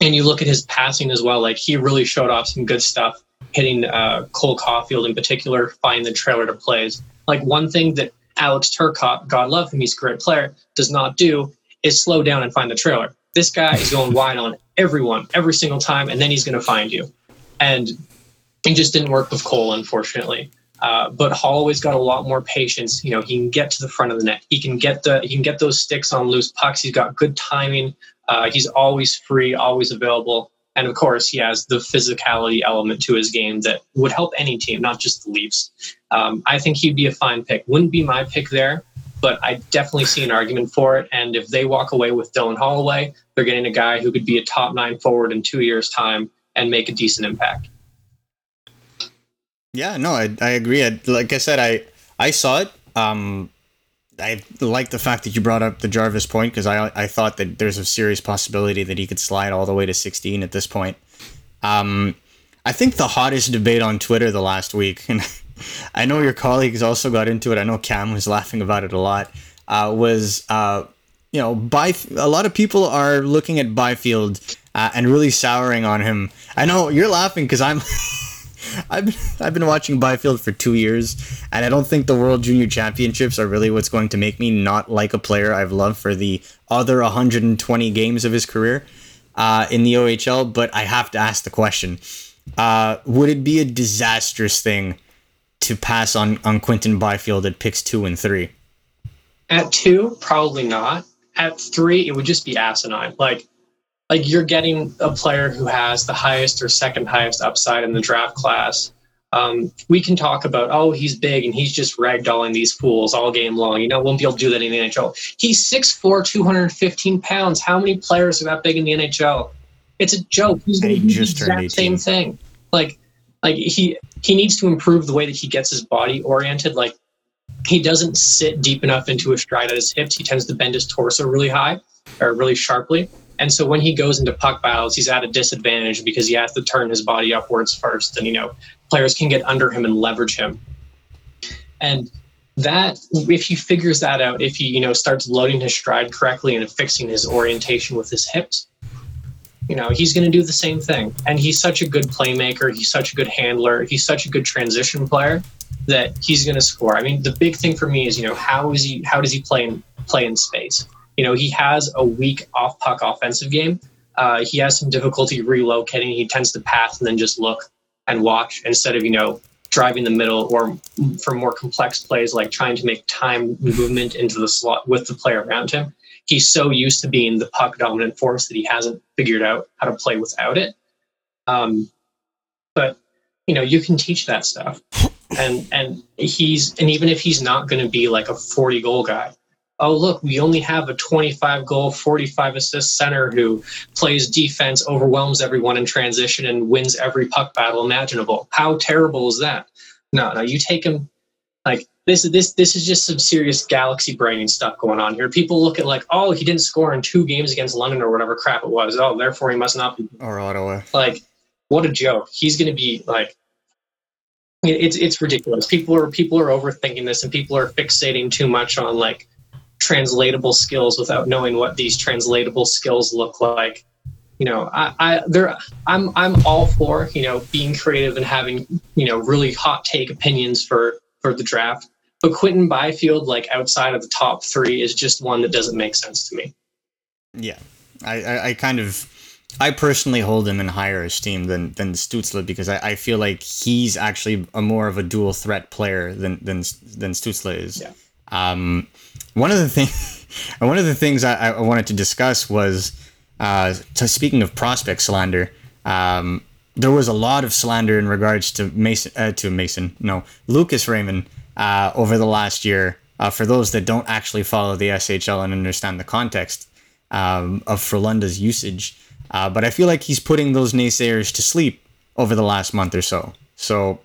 D: and you look at his passing as well. Like he really showed off some good stuff, hitting uh, Cole Caufield in particular, finding the trailer to plays. Like one thing that Alex Turcotte, God love him, he's a great player, does not do is slow down and find the trailer. This guy is going wide on everyone every single time, and then he's going to find you. And it just didn't work with Cole, unfortunately. Uh, but Holloway's got a lot more patience. You know, he can get to the front of the net. He can get the he can get those sticks on loose pucks. He's got good timing. Uh, he's always free, always available, and of course, he has the physicality element to his game that would help any team, not just the Leafs. Um, I think he'd be a fine pick. Wouldn't be my pick there, but I definitely see an argument for it. And if they walk away with Dylan Holloway, they're getting a guy who could be a top nine forward in two years' time and make a decent impact.
C: Yeah, no, I, I agree. I, like I said, I I saw it. Um, I like the fact that you brought up the Jarvis point because I I thought that there's a serious possibility that he could slide all the way to 16 at this point. Um, I think the hottest debate on Twitter the last week, and I know your colleagues also got into it. I know Cam was laughing about it a lot. Uh, was uh, you know, by a lot of people are looking at Byfield uh, and really souring on him. I know you're laughing because I'm. I've been, I've been watching Byfield for two years, and I don't think the World Junior Championships are really what's going to make me not like a player I've loved for the other 120 games of his career uh, in the OHL. But I have to ask the question: uh, Would it be a disastrous thing to pass on on Quinton Byfield at picks two and three?
D: At two, probably not. At three, it would just be asinine. Like like you're getting a player who has the highest or second highest upside in the draft class. Um, we can talk about, oh, he's big and he's just ragdolling these fools all game long. You know, won't be able to do that in the NHL. He's 6'4, 215 pounds. How many players are that big in the NHL? It's a joke. He's going to do the exact same thing. Like, like he he needs to improve the way that he gets his body oriented. Like, he doesn't sit deep enough into his stride at his hips. He tends to bend his torso really high or really sharply. And so when he goes into puck battles, he's at a disadvantage because he has to turn his body upwards first. And, you know, players can get under him and leverage him. And that, if he figures that out, if he, you know, starts loading his stride correctly and fixing his orientation with his hips, you know, he's going to do the same thing. And he's such a good playmaker. He's such a good handler. He's such a good transition player that he's going to score. I mean, the big thing for me is, you know, how is he, how does he play in, play in space? you know, he has a weak off puck offensive game. Uh, he has some difficulty relocating. He tends to pass and then just look and watch instead of, you know, driving the middle or for more complex plays like trying to make time movement into the slot with the player around him. He's so used to being the puck dominant force that he hasn't figured out how to play without it. Um, but you know, you can teach that stuff. And and he's and even if he's not going to be like a 40 goal guy, oh, look, we only have a 25 goal, 45 assist center who plays defense, overwhelms everyone in transition, and wins every puck battle imaginable. How terrible is that? No, no, you take him like this this this is just some serious galaxy brain stuff going on here. People look at like, oh, he didn't score in two games against London or whatever crap it was. Oh, therefore he must not be
C: or Ottawa.
D: Like, what a joke. He's gonna be like it's it's ridiculous. People are people are overthinking this and people are fixating too much on like translatable skills without knowing what these translatable skills look like. You know, I, I there I'm I'm all for, you know, being creative and having, you know, really hot take opinions for for the draft. But Quinton Byfield, like outside of the top three, is just one that doesn't make sense to me.
C: Yeah. I, I, I kind of I personally hold him in higher esteem than than Stützle because I, I feel like he's actually a more of a dual threat player than than than Stützle is.
D: Yeah.
C: Um, one of the things, one of the things I, I, wanted to discuss was, uh, to, speaking of prospect slander, um, there was a lot of slander in regards to Mason, uh, to Mason, no, Lucas Raymond, uh, over the last year. Uh, for those that don't actually follow the SHL and understand the context um, of Frölunda's usage, uh, but I feel like he's putting those naysayers to sleep over the last month or so. So,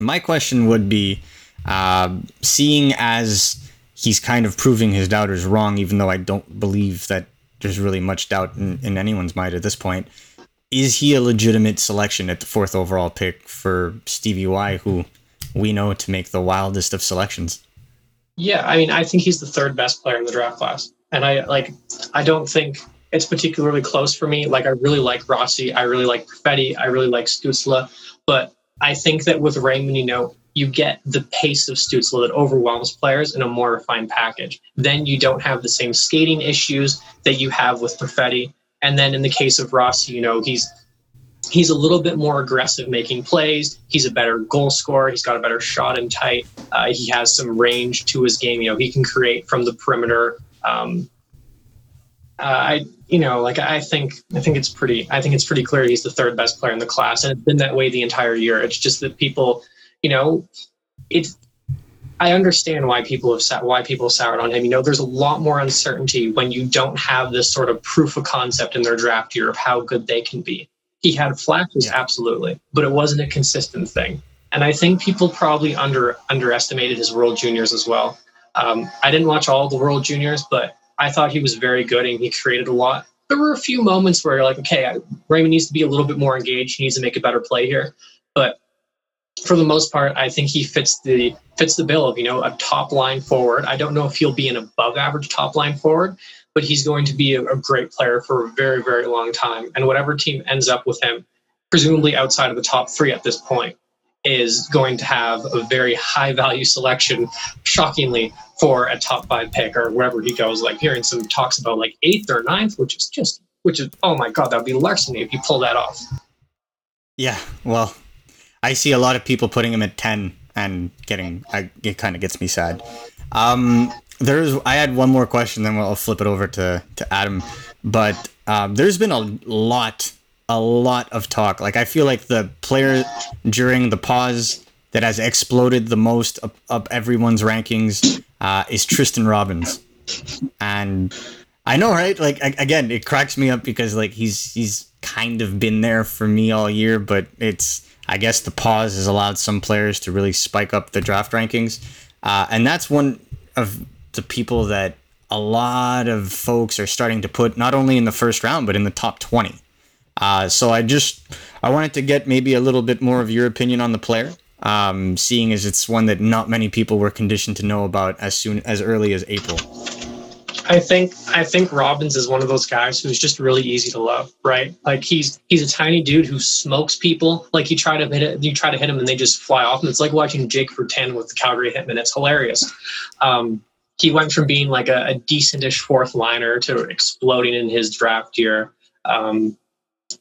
C: my question would be, uh, seeing as he's kind of proving his doubters wrong, even though I don't believe that there's really much doubt in, in anyone's mind at this point. Is he a legitimate selection at the fourth overall pick for Stevie Y, who we know to make the wildest of selections?
D: Yeah, I mean, I think he's the third best player in the draft class, and I like. I don't think it's particularly close for me. Like, I really like Rossi, I really like Perfetti, I really like Stützle, but I think that with Raymond, you know, you get the pace of Stützle that overwhelms players in a more refined package. Then you don't have the same skating issues that you have with Perfetti. And then in the case of Rossi, you know, he's he's a little bit more aggressive making plays. He's a better goal scorer. He's got a better shot in tight. Uh, he has some range to his game. You know, he can create from the perimeter. Um, uh, I, you know, like I think, I think it's pretty, I think it's pretty clear he's the third best player in the class, and it's been that way the entire year. It's just that people, you know, it's. I understand why people have sat, why people soured on him. You know, there's a lot more uncertainty when you don't have this sort of proof of concept in their draft year of how good they can be. He had flashes,
C: Yeah.
D: absolutely, but it wasn't a consistent thing. And I think people probably under underestimated his World Juniors as well. Um, I didn't watch all the World Juniors, but I thought he was very good and he created a lot. There were a few moments where you're like, okay, I- Raymond needs to be a little bit more engaged. He needs to make a better play here. But for the most part, I think he fits the fits the bill of you know a top line forward. I don't know if he'll be an above average top line forward, but he's going to be a, a great player for a very very long time. And whatever team ends up with him, presumably outside of the top three at this point, is going to have a very high value selection. Shockingly, for a top five pick or wherever he goes. Like hearing some talks about like eighth or ninth, which is just which is oh my god, that would be larceny if you pull that off.
C: Yeah, well, I see a lot of people putting him at ten and getting. I, it kind of gets me sad. Um, there's. I had one more question, then I'll flip it over to to Adam. But um, there's been a lot, a lot of talk. Like I feel like the player during the pause that has exploded the most up, up everyone's rankings uh, is Tristen Robins, and I know, right? Like again, it cracks me up because like he's he's kind of been there for me all year, but it's I guess the pause has allowed some players to really spike up the draft rankings, uh, and that's one of the people that a lot of folks are starting to put not only in the first round but in the top twenty. Uh, so I just I wanted to get maybe a little bit more of your opinion on the player, um, seeing as it's one that not many people were conditioned to know about as soon as early as April.
D: I think I think Robins is one of those guys who's just really easy to love, right? Like he's he's a tiny dude who smokes people. Like you try to hit it, you try to hit him and they just fly off. And it's like watching Jake Virtanen with the Calgary Hitmen. It's hilarious. Um, he went from being like a, a decentish fourth liner to exploding in his draft year. Um,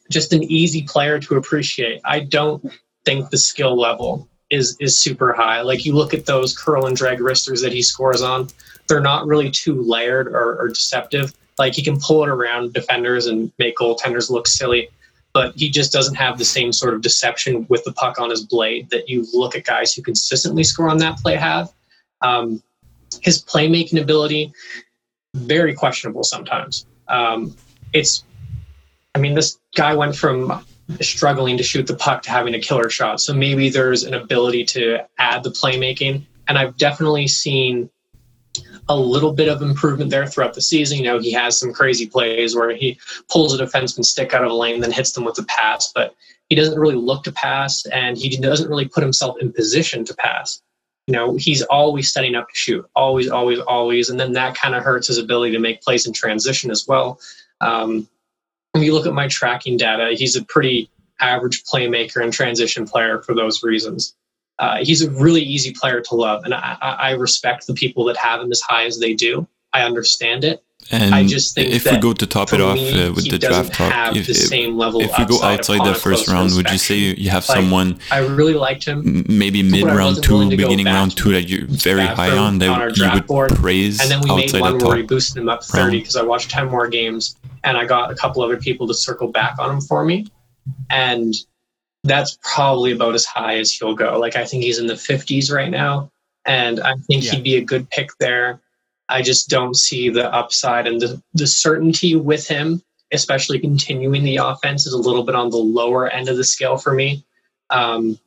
D: just an easy player to appreciate. I don't think the skill level is is super high. Like you look at those curl and drag wristers that he scores on, they're not really too layered or, or deceptive. Like he can pull it around defenders and make goaltenders look silly, but he just doesn't have the same sort of deception with the puck on his blade that you look at guys who consistently score on that play have. Um, his playmaking ability, very questionable sometimes. Um, it's, I mean, this guy went from struggling to shoot the puck to having a killer shot. So maybe there's an ability to add the playmaking. And I've definitely seen a little bit of improvement there throughout the season. You know, he has some crazy plays where he pulls a defenseman stick out of a lane, then hits them with a pass, but he doesn't really look to pass and he doesn't really put himself in position to pass. You know, he's always setting up to shoot, always, always, always. And then that kind of hurts his ability to make plays in transition as well. Um, when you look at my tracking data, he's a pretty average playmaker and transition player for those reasons. Uh, he's a really easy player to love, and I, I respect the people that have him as high as they do. I understand it.
B: And
D: I just think
B: if we go to top it off
D: me,
B: uh, with the draft talk, if,
D: the same level
B: if we go outside the first round, would you say you have
D: Like,
B: someone
D: I really liked him.
B: maybe mid round two, beginning round two that you're very high on
D: on
B: that you
D: draft
B: would
D: board.
B: praise
D: And then we made one where we boosted him up 30 because I watched 10 more games and I got a couple other people to circle back on him for me. And that's probably about as high as he'll go. Like, I think he's in the 50s right now. And I think
C: Yeah.
D: he'd be a good pick there. I just don't see the upside and the, the certainty with him, especially continuing the offense, is a little bit on the lower end of the scale for me. Um,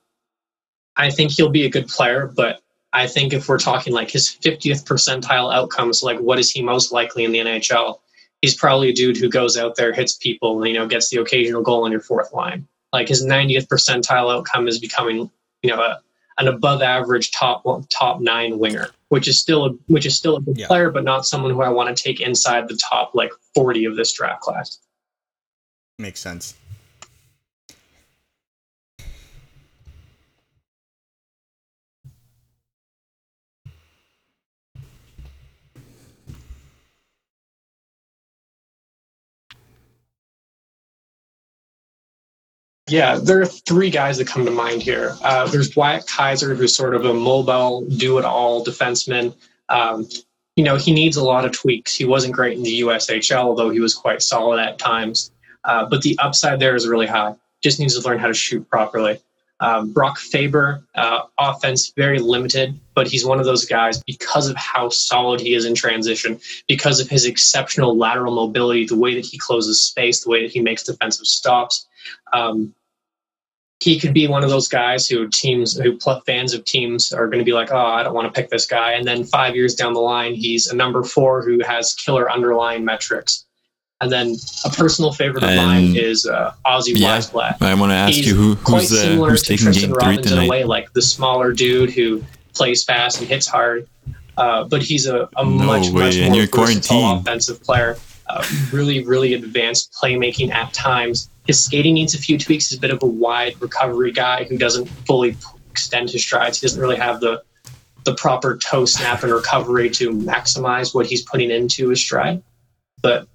D: I think he'll be a good player, but I think if we're talking like his 50th percentile outcomes, like what is he most likely in the NHL? He's probably a dude who goes out there, hits people, and you know gets the occasional goal on your fourth line. Like his 90th percentile outcome is becoming, you know, a, an above average top top nine winger, which is still a, which is still a good
C: Yeah.
D: player, but not someone who I want to take inside the top like 40 of this draft class.
C: Makes sense.
D: Yeah, there are three guys that come to mind here. Uh, there's Wyatt Kaiser, who's sort of a mobile, do it all defenseman. Um, you know, he needs a lot of tweaks. He wasn't great in the USHL, although he was quite solid at times. Uh, but the upside there is really high. Just needs to learn how to shoot properly. Um, Brock Faber, uh, offense very limited, but he's one of those guys because of how solid he is in transition, because of his exceptional lateral mobility, the way that he closes space, the way that he makes defensive stops. Um, he could be one of those guys who teams who fans of teams are going to be like, oh, I don't want to pick this guy, and then five years down the line, he's a number four who has killer underlying metrics. And then a personal favorite of
B: And-
D: mine is uh, Ozzy
B: Yeah,
D: Wiesblatt.
B: I want to ask
D: He's
B: you who, who's uh,
D: similar
B: who's
D: to
B: taking
D: Tristen
B: game three
D: Robins in a
B: tonight.
D: way, like the smaller dude who plays fast and hits hard. Uh, but he's a, a
B: No
D: much,
B: way,
D: much more versatile offensive player. Uh, really, really advanced playmaking at times. His skating needs a few tweaks. He's a bit of a wide recovery guy who doesn't fully extend his strides. He doesn't really have the the proper toe snap and recovery to maximize what he's putting into his stride. But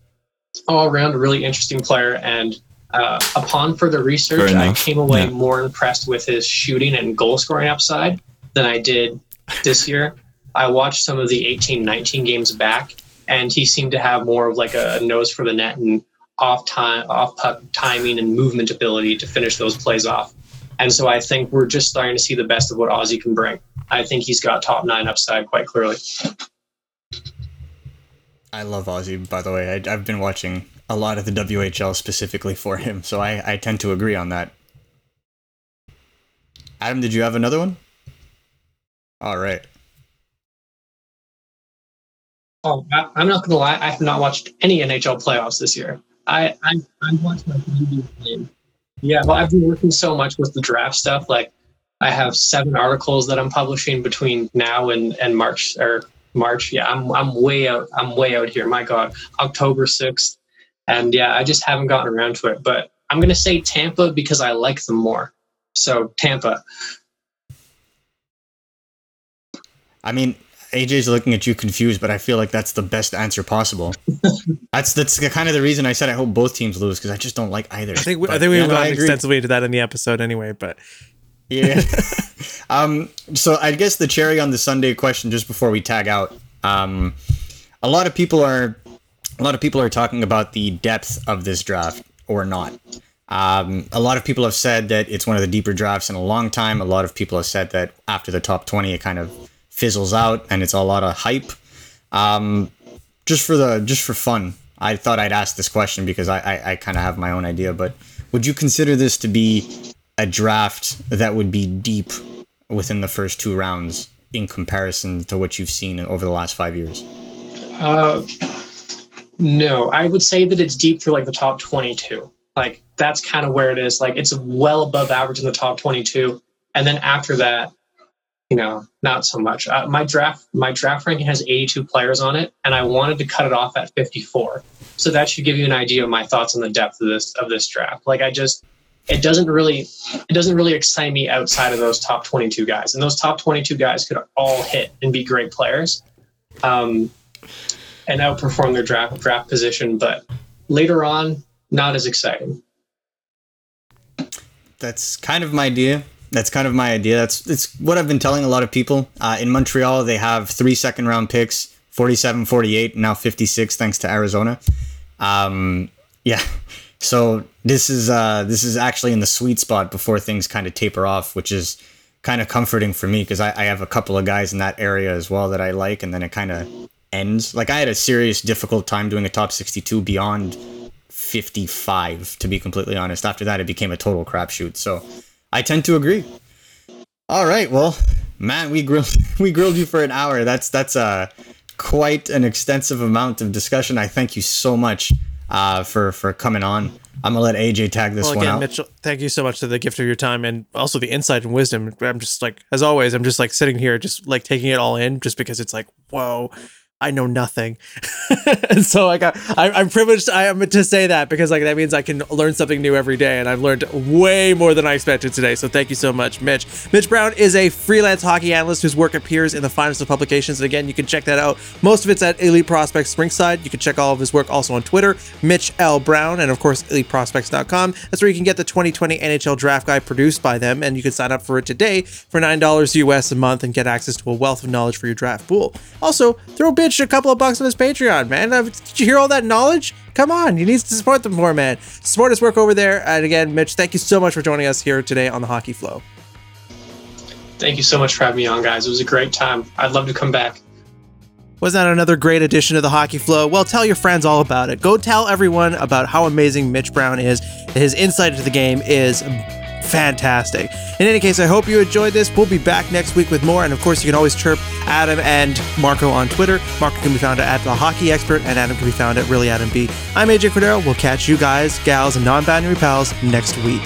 D: all around, a really interesting player. And uh, upon further research, I came away
B: Yeah.
D: more impressed with his shooting and goal scoring upside than I did this year. I watched some of the 18 19 games back, and he seemed to have more of like a nose for the net and off time, off puck timing and movement ability to finish those plays off. And so I think we're just starting to see the best of what Ozzy can bring. I think he's got top nine upside quite clearly.
C: I love Ozzy, by the way. I, I've been watching a lot of the WHL specifically for him, so I, I tend to agree on that. Adam, did you have another one? All right.
D: Oh, I, I'm not gonna lie. I have not watched any NHL playoffs this year. I I I watched my game. Yeah, well, I've been working so much with the draft stuff. Like, I have seven articles that I'm publishing between now and and March or March. Yeah, I'm I'm way out. I'm way out here. My God, October sixth, and yeah, I just haven't gotten around to it. But I'm gonna say Tampa because I like them more. So Tampa.
C: I mean, AJ's looking at you confused, but I feel like that's the best answer possible. that's that's the- kind of the reason I said I hope both teams lose because I just don't like either.
A: I think we, I
C: But,
A: think we've
C: yeah, no,
A: gone extensively into that in the episode anyway. But
C: Yeah. um, so I guess the cherry on the Sunday question, just before we tag out, um, a lot of people are, a lot of people are talking about the depth of this draft or not. Um, a lot of people have said that it's one of the deeper drafts in a long time. A lot of people have said that after the top twenty, it kind of fizzles out and it's a lot of hype. Um, just for the just for fun, I thought I'd ask this question because I I, I kind of have my own idea. But would you consider this to be a draft that would be deep within the first two rounds in comparison to what you've seen over the last five years?
D: Uh, no, I would say that it's deep through like the top 22. Like that's kind of where it is. Like it's well above average in the top 22, and then after that, you know, not so much. Uh, my draft, my draft ranking has 82 players on it, and I wanted to cut it off at 54. So that should give you an idea of my thoughts on the depth of this of this draft. Like I just, it doesn't really, it doesn't really excite me outside of those top 22 guys, and those top 22 guys could all hit and be great players. Um, and outperform their draft draft position, but later on, not as exciting.
C: That's kind of my idea. That's kind of my idea. That's it's what I've been telling a lot of people. Uh, in Montreal, they have three second round picks 47, 48, now 56, thanks to Arizona. Um, yeah. So this is uh, this is actually in the sweet spot before things kind of taper off, which is kind of comforting for me because I, I have a couple of guys in that area as well that I like, and then it kind of ends. Like I had a serious difficult time doing a top 62 beyond 55, to be completely honest. After that, it became a total crapshoot. So I tend to agree. All right, well, man, we grilled we grilled you for an hour. That's that's uh, quite an extensive amount of discussion. I thank you so much uh, for for coming on. I'm gonna let AJ tag this
A: well,
C: one
A: again,
C: out.
A: Mitchell, thank you so much for the gift of your time and also the insight and wisdom. I'm just like, as always, I'm just like sitting here, just like taking it all in, just because it's like, whoa, I know nothing. and so like I, I, am privileged I am to say that because like that means I can learn something new every day, and I've learned way more than I expected today. So thank you so much, Mitch. Mitch Brown is a freelance hockey analyst whose work appears in the finest of publications. And again, you can check that out. Most of it's at Elite Prospects Rinkside. You can check all of his work also on Twitter, Mitch L Brown, and of course EliteProspects.com. That's where you can get the 2020 NHL Draft Guide produced by them, and you can sign up for it today for nine dollars US a month and get access to a wealth of knowledge for your draft pool. Also, throw a bid a couple of bucks on his Patreon, man. Did you hear all that knowledge? Come on, you need to support them more, man. Support his work over there. And again, Mitch, thank you so much for joining us here today on the Hockey Flow.
D: Thank you so much for having me on, guys. It was a great time. I'd love to come back.
A: Was that another great addition to the Hockey Flow? Well, tell your friends all about it. Go tell everyone about how amazing Mitch Brown is. His insight into the game is fantastic. In any case, I hope you enjoyed this. We'll be back next week with more. And of course, you can always chirp Adam and Marco on Twitter. Marco can be found at The Hockey Expert, and Adam can be found at Really Adam B. I'm AJ Cordero. We'll catch you guys, gals, and non binary pals next week.